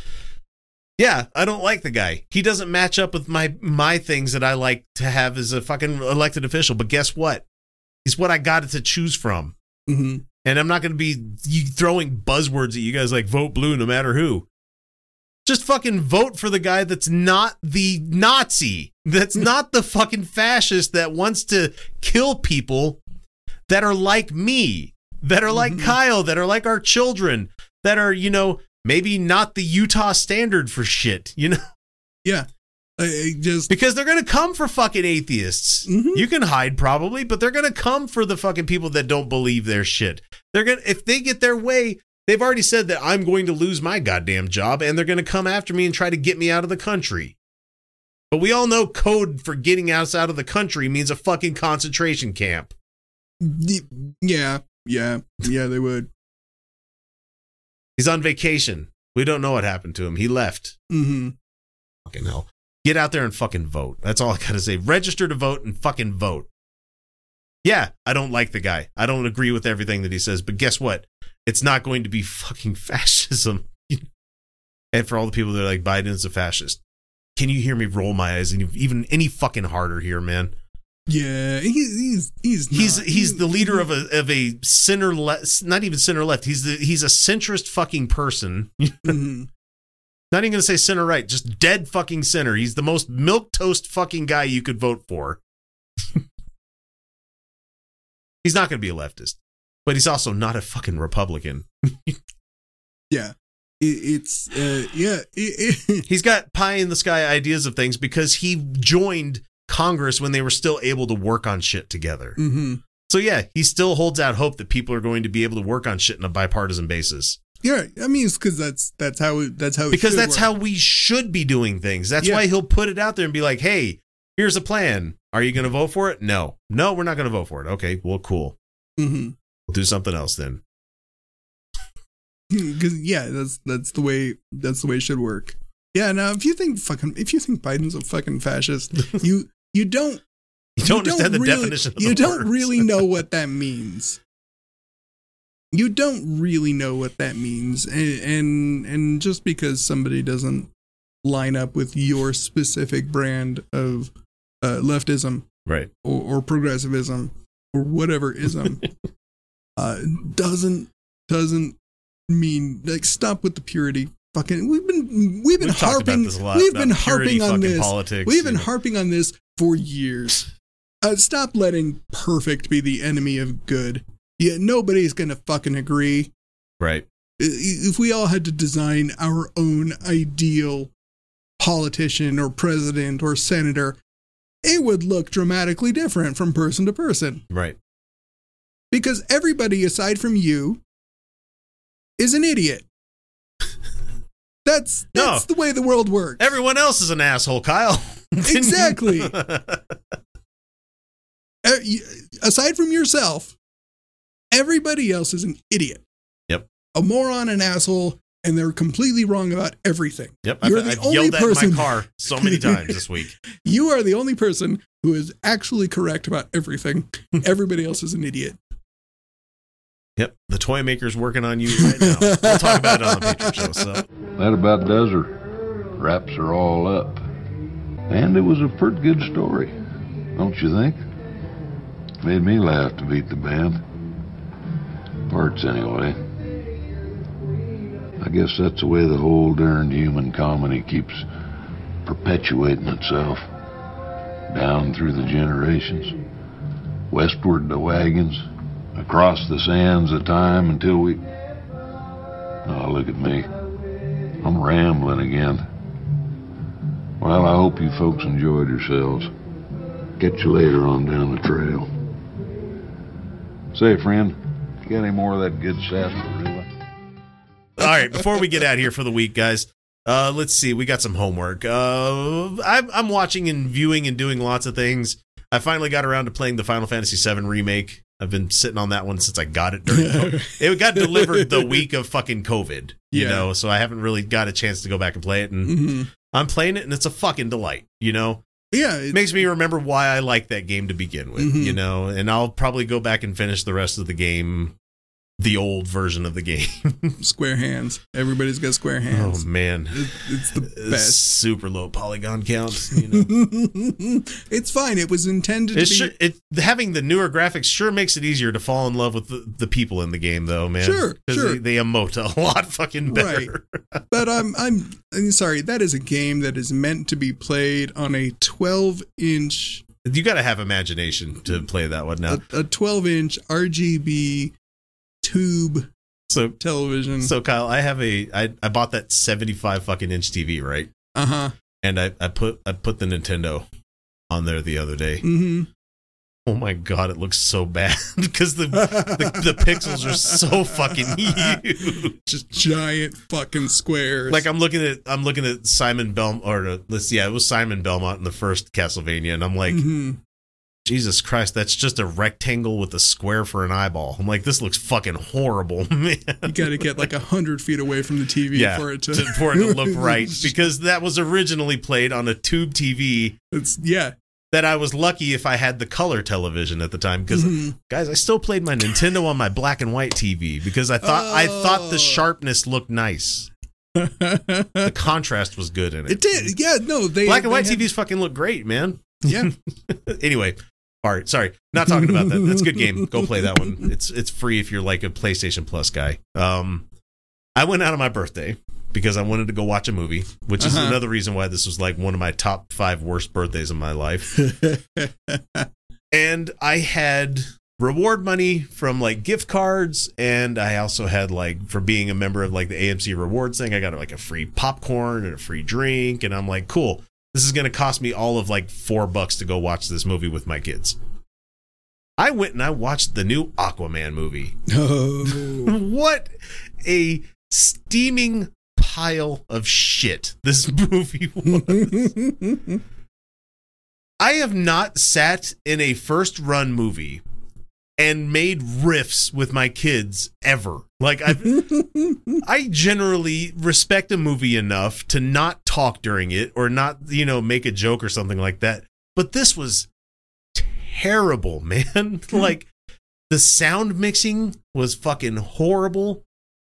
Yeah, I don't like the guy. He doesn't match up with my my things that I like to have as a fucking elected official. But guess what? He's what I got to choose from. hmm And I'm not going to be throwing buzzwords at you guys like vote blue no matter who. Just fucking vote for the guy that's not the Nazi. That's not the fucking fascist that wants to kill people that are like me. that are like Mhm. Kyle, that are like our children, that are, you know, maybe not the Utah standard for shit, you know, Yeah. I, just because they're going to come for fucking atheists. Mhm. You can hide probably, but they're going to come for the fucking people that don't believe their shit. They're going to, if they get their way, they've already said that I'm going to lose my goddamn job and they're going to come after me and try to get me out of the country. But we all know code for getting us out of the country means a fucking concentration camp. yeah, yeah, yeah, they would. He's on vacation. We don't know what happened to him. He left. Mm-hmm. Fucking hell. Get out there and fucking vote. That's all I gotta say. Register to vote and fucking vote. Yeah, I don't like the guy. I don't agree with everything that he says, but guess what? It's not going to be fucking fascism. and for all the people that are like, Biden is a fascist. Can you hear me roll my eyes and even any fucking harder here, man? Yeah, he, he's he's He's not- he's the leader of a of a center left, not even center left. He's the he's a centrist fucking person. Mhm. Not even gonna say center right, just dead fucking center. He's the most milk toast fucking guy you could vote for. he's not gonna be a leftist, but he's also not a fucking Republican. yeah. It's uh, yeah. It, it, He's got pie in the sky ideas of things because he joined Congress when they were still able to work on shit together. hmm So yeah, he still holds out hope that people are going to be able to work on shit in a bipartisan basis. Yeah, I mean, it's because that's that's how it, that's how it because that's work. how we should be doing things. That's Yeah. why he'll put it out there and be like, "Hey, here's a plan. Are you going to vote for it? No, no, we're not going to vote for it. Okay, well, cool. hmm We'll do something else then. Because yeah, that's that's the way that's the way it should work. Yeah. Now, if you think fucking if you think Biden's a fucking fascist, you you don't You don't understand the really, definition. Of you don't words. really know what that means. You don't really know what that means, and, and and just because somebody doesn't line up with your specific brand of uh, leftism right? or, or progressivism or whatever ism uh, doesn't doesn't mean like stop with the purity. Fucking, we've been we've been We've harping lot, we've been harping on this. politics, we've been know. harping on this for years. Uh, stop letting perfect be the enemy of good. Yeah, nobody's gonna fucking agree. Right. If we all had to design our own ideal politician or president or senator, it would look dramatically different from person to person Right. because everybody aside from you is an idiot. That's No. that's the way the world works. Everyone else is an asshole, Kyle. Exactly. Uh, aside from yourself, everybody else is an idiot. Yep. A moron, an asshole, and they're completely wrong about everything. Yep. You're I've, the I've only yelled that in person- my car so many times this week. You are the only person who is actually correct about everything. Everybody else is an idiot. Yep. The toy maker's working on you right now. We'll talk about it on the Patreon show. So That about does her. Wraps are all up. And it was a pretty good story, don't you think? Made me laugh to beat the band. Parts, anyway. I guess that's the way the whole darned human comedy keeps perpetuating itself down through the generations. Westward the wagons, across the sands of time until we. Oh, look at me. I'm rambling again. Well, I hope you folks enjoyed yourselves. Catch you later on down the trail. Say, friend, you got any more of that good sarsaparilla? All right, before we get out here for the week, guys, uh, let's see. We got some homework. Uh, I'm, I'm watching and viewing and doing lots of things. I finally got around to playing the Final Fantasy VII remake. I've been sitting on that one since I got it during COVID. It got delivered the week of fucking COVID, you Yeah. know, so I haven't really got a chance to go back and play it. And hmm I'm playing it, and it's a fucking delight, you know? Yeah, It makes me remember why I like that game to begin with, Mhm. you know? And I'll probably go back and finish the rest of the game, the old version of the game. square hands. Everybody's got square oh, hands. oh, man. It- it's the best. super low polygon count. You know, it's fine. It was intended it's to sure, it having the newer graphics sure makes it easier to fall in love with the, the people in the game, though, man. Sure, sure. They, they emote a lot fucking better. be. But I'm, I'm I'm sorry. That is a game that is meant to be played on a 12 inch You got to have imagination to play that one now. a, a 12 inch RGB tube So television. so Kyle, I have a I, I bought that 75 fucking inch TV, right? uh huh. And I, I put I put the Nintendo on there the other day. hmm Oh my god, it looks so bad because the, the the pixels are so fucking huge. Just giant fucking squares. Like I'm looking at I'm looking at Simon Belmont or uh, let's yeah, it was Simon Belmont in the first Castlevania, and I'm like, Mhm. Jesus Christ, that's just a rectangle with a square for an eyeball. I'm like, this looks fucking horrible, man. you got to get like a hundred feet away from the TV yeah, for it to, for it to look right because that was originally played on a tube TV it's yeah. that I was lucky if I had the color television at the time because Mhm. guys, I still played my Nintendo on my black and white TV because I thought I thought Oh. the sharpness looked nice. The contrast was good in it. it did. Yeah. No. They Black and white had- TVs fucking look great, man. Yeah. anyway, all right, sorry, not talking about that. That's a good game. Go play that one. It's it's free if you're like a PlayStation Plus guy. Um, I went out on my birthday because I wanted to go watch a movie, which is Uh-huh. another reason why this was like one of my top five worst birthdays of my life. and I had reward money from like gift cards and I also had like for being a member of like the AMC rewards thing I got like a free popcorn and a free drink and I'm like cool this is going to cost me all of like 4 bucks to go watch this movie with my kids. I went and I watched the new Aquaman movie. oh. what a steaming pile of shit this movie was. I have not sat in a first run movie and made riffs with my kids ever. Like I I generally respect a movie enough to not talk during it or not, you know, make a joke or something like that. But this was terrible, man. like the sound mixing was fucking horrible.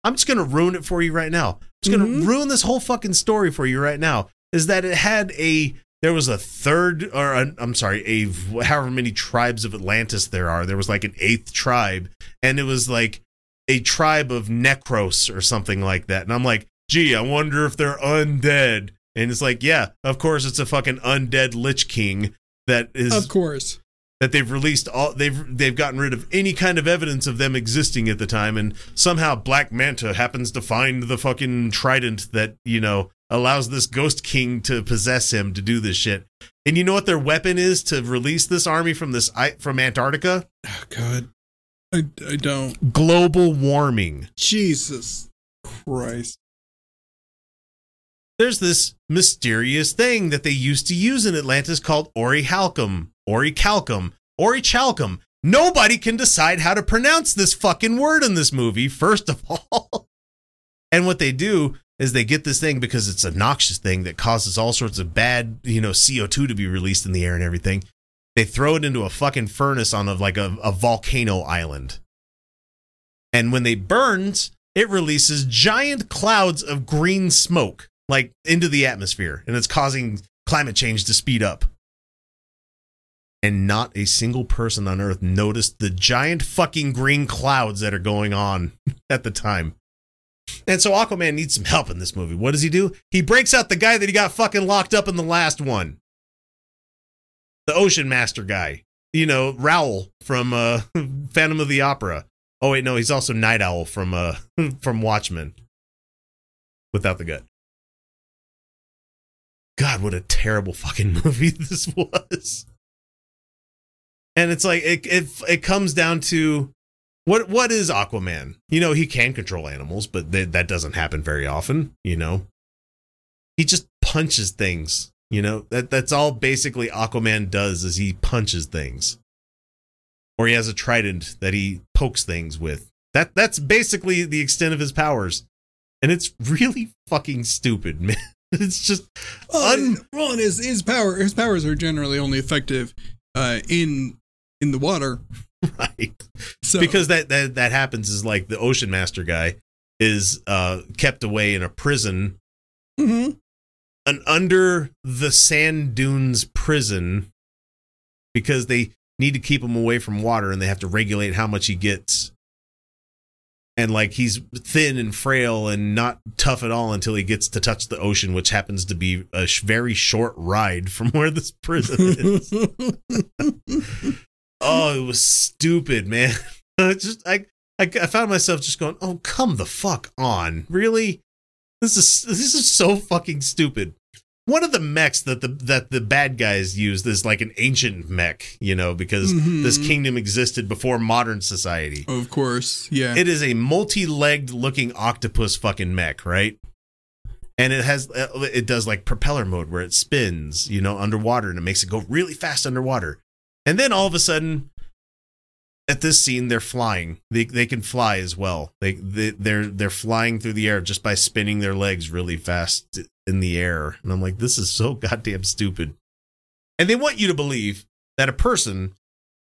I'm just going to ruin it for you right now. I'm just going to Mhm. ruin this whole fucking story for you right now. Is that it had a there was a third or i I'm sorry, a however many tribes of Atlantis there are. There was like an eighth tribe and it was like a tribe of Necros or something like that. And I'm like, "Gee, I wonder if they're undead." And it's like, "Yeah, of course it's a fucking undead Lich King that is of course. that they've released all they've they've gotten rid of any kind of evidence of them existing at the time and somehow Black Manta happens to find the fucking trident that, you know, allows this ghost king to possess him to do this shit. And you know what their weapon is to release this army from this from Antarctica? Oh God. I, I don't. Global warming. Jesus Christ. There's this mysterious thing that they used to use in Atlantis called Orichalcum, Orichalcum, Orichalcum. Nobody can decide how to pronounce this fucking word in this movie, first of all. and what they do is they get this thing because it's a noxious thing that causes all sorts of bad, you know, CO2 to be released in the air and everything. They throw it into a fucking furnace on a, like a, a volcano island. And when they burns, it releases giant clouds of green smoke like into the atmosphere and it's causing climate change to speed up. And not a single person on earth noticed the giant fucking green clouds that are going on at the time. And so Aquaman needs some help in this movie. What does he do? He breaks out the guy that he got fucking locked up in the last one. The Ocean Master guy. You know, Raoul from uh Phantom of the Opera. Oh wait, no, he's also Night Owl from uh from Watchmen. Without the gut. God, what a terrible fucking movie this was. And it's like it it it comes down to what what is Aquaman? You know, he can control animals, but th- that doesn't happen very often, you know. He just punches things, you know. That that's all basically Aquaman does is he punches things. Or he has a trident that he pokes things with. That that's basically the extent of his powers. And it's really fucking stupid, man. It's just Well, Un- well, and his his power his powers are generally only effective uh, in in the water. right. So because that, that that happens is like the ocean master guy is uh kept away in a prison Mhm. an under the sand dunes prison because they need to keep him away from water and they have to regulate how much he gets and like he's thin and frail and not tough at all until he gets to touch the ocean which happens to be a sh- very short ride from where this prison is oh it was stupid man I just i I, I found myself just going, "Oh, come the fuck on, really? This is this is so fucking stupid." One of the mechs that the that the bad guys used is like an ancient mech, you know, because Mhm. this kingdom existed before modern society. Of course. Yeah. It is a multi-legged looking octopus fucking mech, right? And it has uh, it does like propeller mode where it spins, you know, underwater and it makes it go really fast underwater. And then all of a sudden at this scene they're flying. They they can fly as well. They, they they're they're flying through the air just by spinning their legs really fast in the air. And I'm like this is so goddamn stupid. And they want you to believe that a person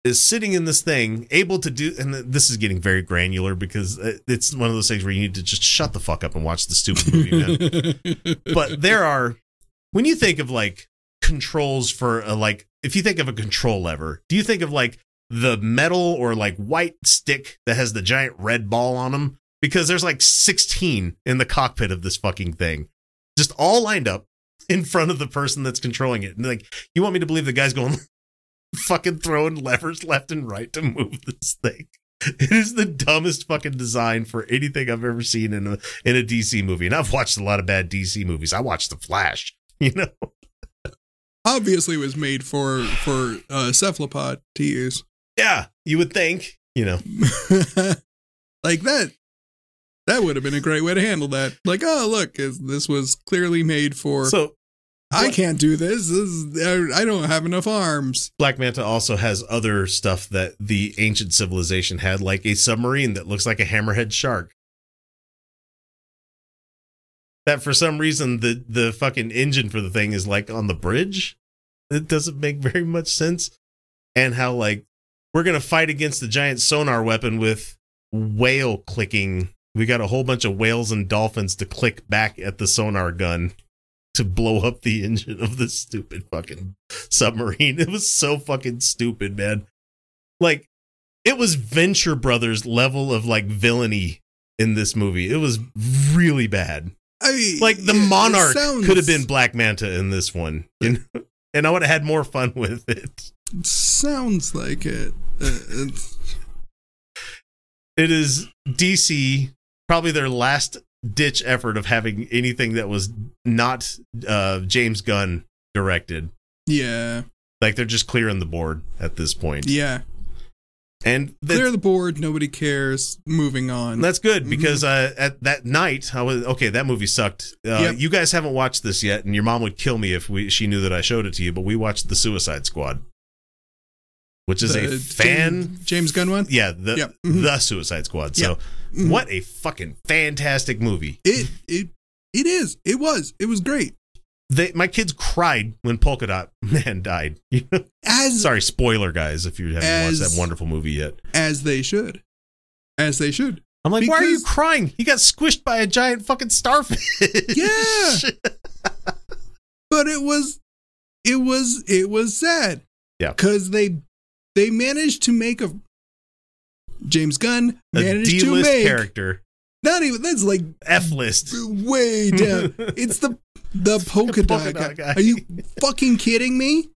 is sitting in this thing, able to do, and this is getting very granular because it's one of those things where you need to just shut the fuck up and watch the stupid movie, man. but there are, when you think of like controls for a, like, if you think of a control lever, do you think of like the metal or like white stick that has the giant red ball on them? Because there's like 16 in the cockpit of this fucking thing, just all lined up in front of the person that's controlling it. And like, you want me to believe the guy's going, fucking throwing levers left and right to move this thing. It is the dumbest fucking design for anything I've ever seen in a in a DC movie. And I've watched a lot of bad DC movies. I watched The Flash, you know. Obviously, it was made for for uh, cephalopod to use. Yeah, you would think, you know. like that. That would have been a great way to handle that. Like, oh look, this was clearly made for. So I can't do this. this is, I don't have enough arms. Black Manta also has other stuff that the ancient civilization had, like a submarine that looks like a hammerhead shark. That for some reason the the fucking engine for the thing is like on the bridge. It doesn't make very much sense. And how like we're gonna fight against the giant sonar weapon with whale clicking. We got a whole bunch of whales and dolphins to click back at the sonar gun to blow up the engine of this stupid fucking submarine. It was so fucking stupid, man. Like it was Venture Brothers level of like villainy in this movie. It was really bad. I mean, Like the it- it Monarch sounds- could have been Black Manta in this one, you know? and I would have had more fun with it. Sounds like it. Uh, It is DC probably their last ditch effort of having anything that was not uh, James Gunn directed. yeah, Like they're just clearing the board at this point. yeah. And Clear the board. Nobody cares. Moving on. that's good Mhm. because uh, at that night I was okay. That movie sucked. Uh, Yep. You guys haven't watched this yet, and your mom would kill me if we she knew that I showed it to you. But we watched the Suicide Squad, which is The a fan. James, Gunn one. Yeah, the Yep. Mhm. the Suicide Squad. So Mhm. what a fucking fantastic movie. It it it is. It was. It was great. They, my kids cried when Polka Dot Man died. You know? As Sorry, spoiler, guys, if you haven't As- watched that wonderful movie yet. as they should. As they should. I'm like, why are you crying? He got squished by a giant fucking starfish. Yeah. But it was it was it was sad. Yeah. Cuz they they managed to make a James Gunn a managed to make character, not even that's like F list. way down. it's the the polka, Polka dot, dot guy. guy. Are you fucking kidding me?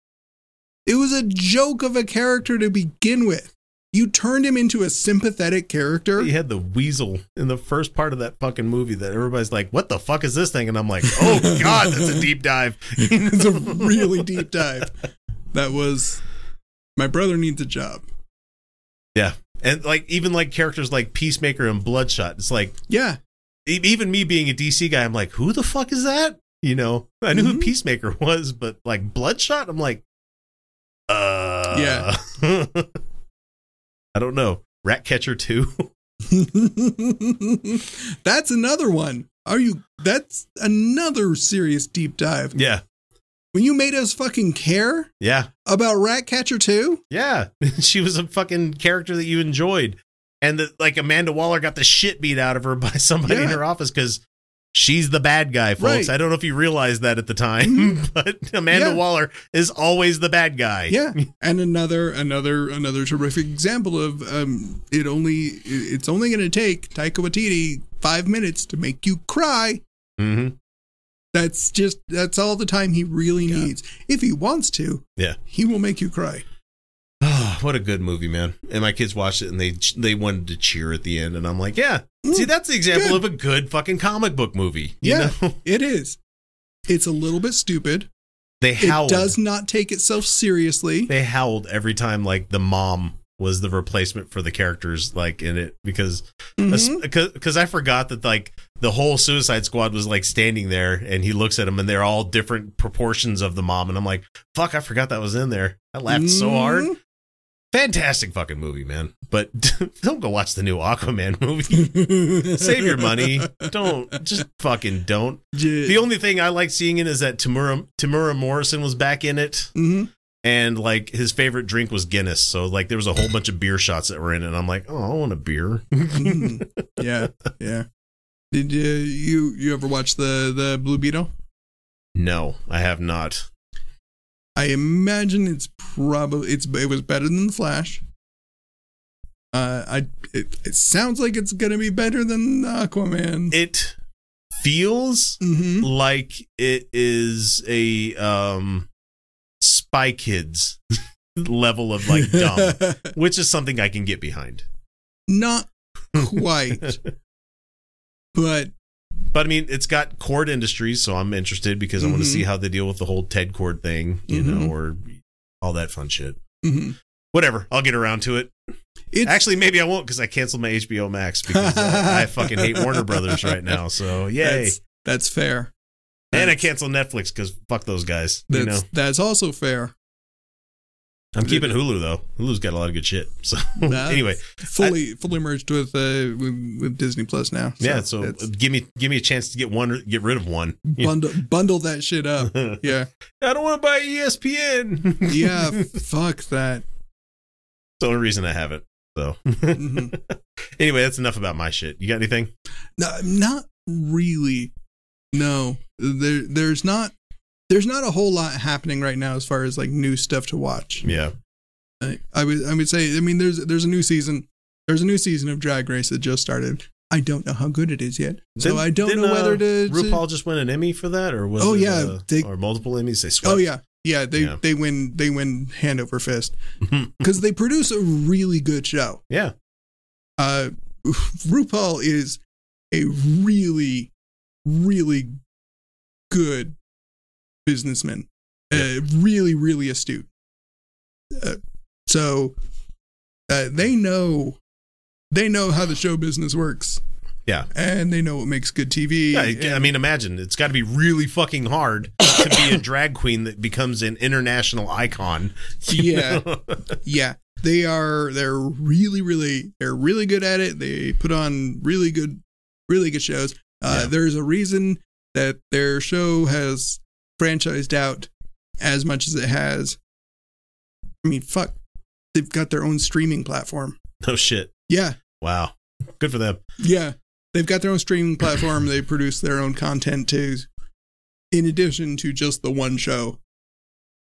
It was a joke of a character to begin with. You turned him into a sympathetic character. He had the weasel in the first part of that fucking movie that everybody's like, "What the fuck is this thing?" And I'm like, "Oh god, that's a deep dive." it's a really deep dive. That was my brother needs a job. yeah, and like even like characters like Peacemaker and Bloodshot. It's like Yeah, even me being a DC guy, I'm like, "Who the fuck is that?" You know, I knew who Mhm. Peacemaker was, but like Bloodshot, I'm like, uh, Yeah. I don't know. Ratcatcher two. that's another one. Are you? That's another serious deep dive. yeah, When you made us fucking care yeah. about Ratcatcher 2? Yeah, she was a fucking character that you enjoyed, and that like Amanda Waller got the shit beat out of her by somebody in her office because she's the bad guy, folks. Right. I don't know if you realized that at the time, but Amanda Yeah. Waller is always the bad guy. Yeah. And another another another terrific example of um it only it's only going to take Taika Waititi 5 minutes to make you cry. hmm That's just that's all the time he really Yeah. needs. If he wants to, Yeah. he will make you cry. Oh, what a good movie, man! And my kids watched it and they they wanted to cheer at the end, and I'm like, yeah. See, mm, that's the example good. of a good fucking comic book movie. You Yeah, know? it is. It's a little bit stupid. they howled. It does not take itself seriously. They howled every time like the mom was the replacement for the characters like in it because because I forgot that like the whole Suicide Squad was like standing there and he looks at them and they're all different proportions of the mom and I'm like fuck I forgot that was in there. I laughed so hard. Fantastic fucking movie man. But don't go watch the new Aquaman movie. Save your money. Don't. Just fucking don't. The only thing I like seeing it is that Temuera Temuera Morrison was back in it. Mhm. And like his favorite drink was Guinness. So like there was a whole bunch of beer shots that were in it. And I'm like, oh, I want a beer. Yeah, yeah. Did you you you ever watch the the Blue Beetle? no, I have not. I imagine it's probably it's it was better than the Flash. Uh, I it, it sounds like it's gonna be better than Aquaman. It feels hmm like it is a um Spy Kids level of like dumb, which is something I can get behind. Not quite, but But I mean, it's got Kord Industries, so I'm interested because I want to Mhm. see how they deal with the whole Ted Kord thing, you Mhm. know, or all that fun shit. mhm. Whatever, I'll get around to it. it's Actually, maybe I won't because I canceled my HBO Max because uh, I fucking hate Warner Brothers right now. So yay! that's, that's fair. And I cancel Netflix because fuck those guys. You know, that's also fair. I'm keeping Hulu though. Hulu's got a lot of good shit. So anyway, fully fully merged with uh with, with Disney Plus now. yeah. So give me give me a chance to get one, get rid of one. Bundle bundle that shit up. Yeah, I don't want to buy ESPN. yeah. fuck that. It's the only reason I have it. So Mhm. anyway, that's enough about my shit. You got anything? No, not really. No, there there's not there's not a whole lot happening right now as far as like new stuff to watch. Yeah. I, I would I would say I mean there's there's a new season there's a new season of Drag Race that just started. I don't know how good it is yet, so Didn't- I don't know whether uh, to, to- RuPaul just win an Emmy for that, or was Oh, it, yeah, uh, they- or multiple Emmys? They swept. Oh yeah, yeah. They Yeah. they win they win hand over fist because they produce a really good show. yeah. Uh, RuPaul is a really really good businessman. Uh, really really astute. Uh, so uh, they know they know how the show business works. Yeah. and they know what makes good TV. Yeah, I- I mean, imagine it's got to be really fucking hard to be a drag queen that becomes an international icon. Yeah. yeah they are they're really really they're really good at it they put on really good really good shows uh, Yeah. there's a reason that their show has franchised out as much as it has i mean fuck they've got their own streaming platform no oh, shit. yeah Wow. Good for them. yeah they've got their own streaming platform they produce their own content too in addition to just the one show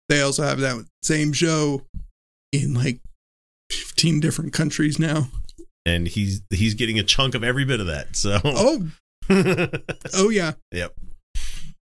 they also have that same show in like 15 different countries now And he's he's getting a chunk of every bit of that. So. oh oh yeah yep.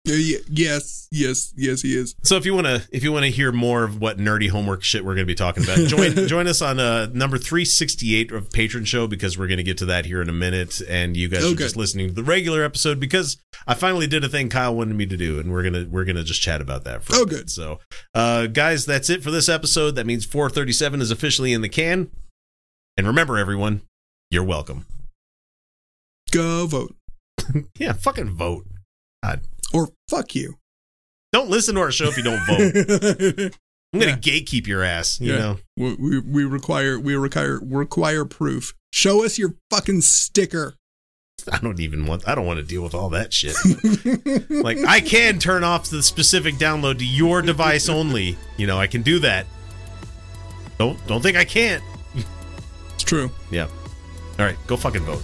Yes yes yes he is So if you want to if you want to hear more of what nerdy homework shit we're going to be talking about, join join us on uh, number 368 of Patreon Show because we're going to get to that here in a minute and you guys Oh, are just listening to the regular episode because I finally did a thing Kyle wanted me to do and we're going to we're going to just chat about that for Oh, good. So, uh guys, that's it for this episode. That means 437 is officially in the can. And remember everyone, you're welcome. go vote Yeah, fucking vote. or fuck you Don't listen to our show if you don't vote. I'm going to Yeah. gatekeep your ass, you Yeah. know. we, we, we require we require require proof show us your fucking sticker I don't even want. I don't want to deal with all that shit. like I can turn off the specific download to your device only. You know, I can do that. Don't don't think I can't. it's true Yeah. All right, go fucking vote.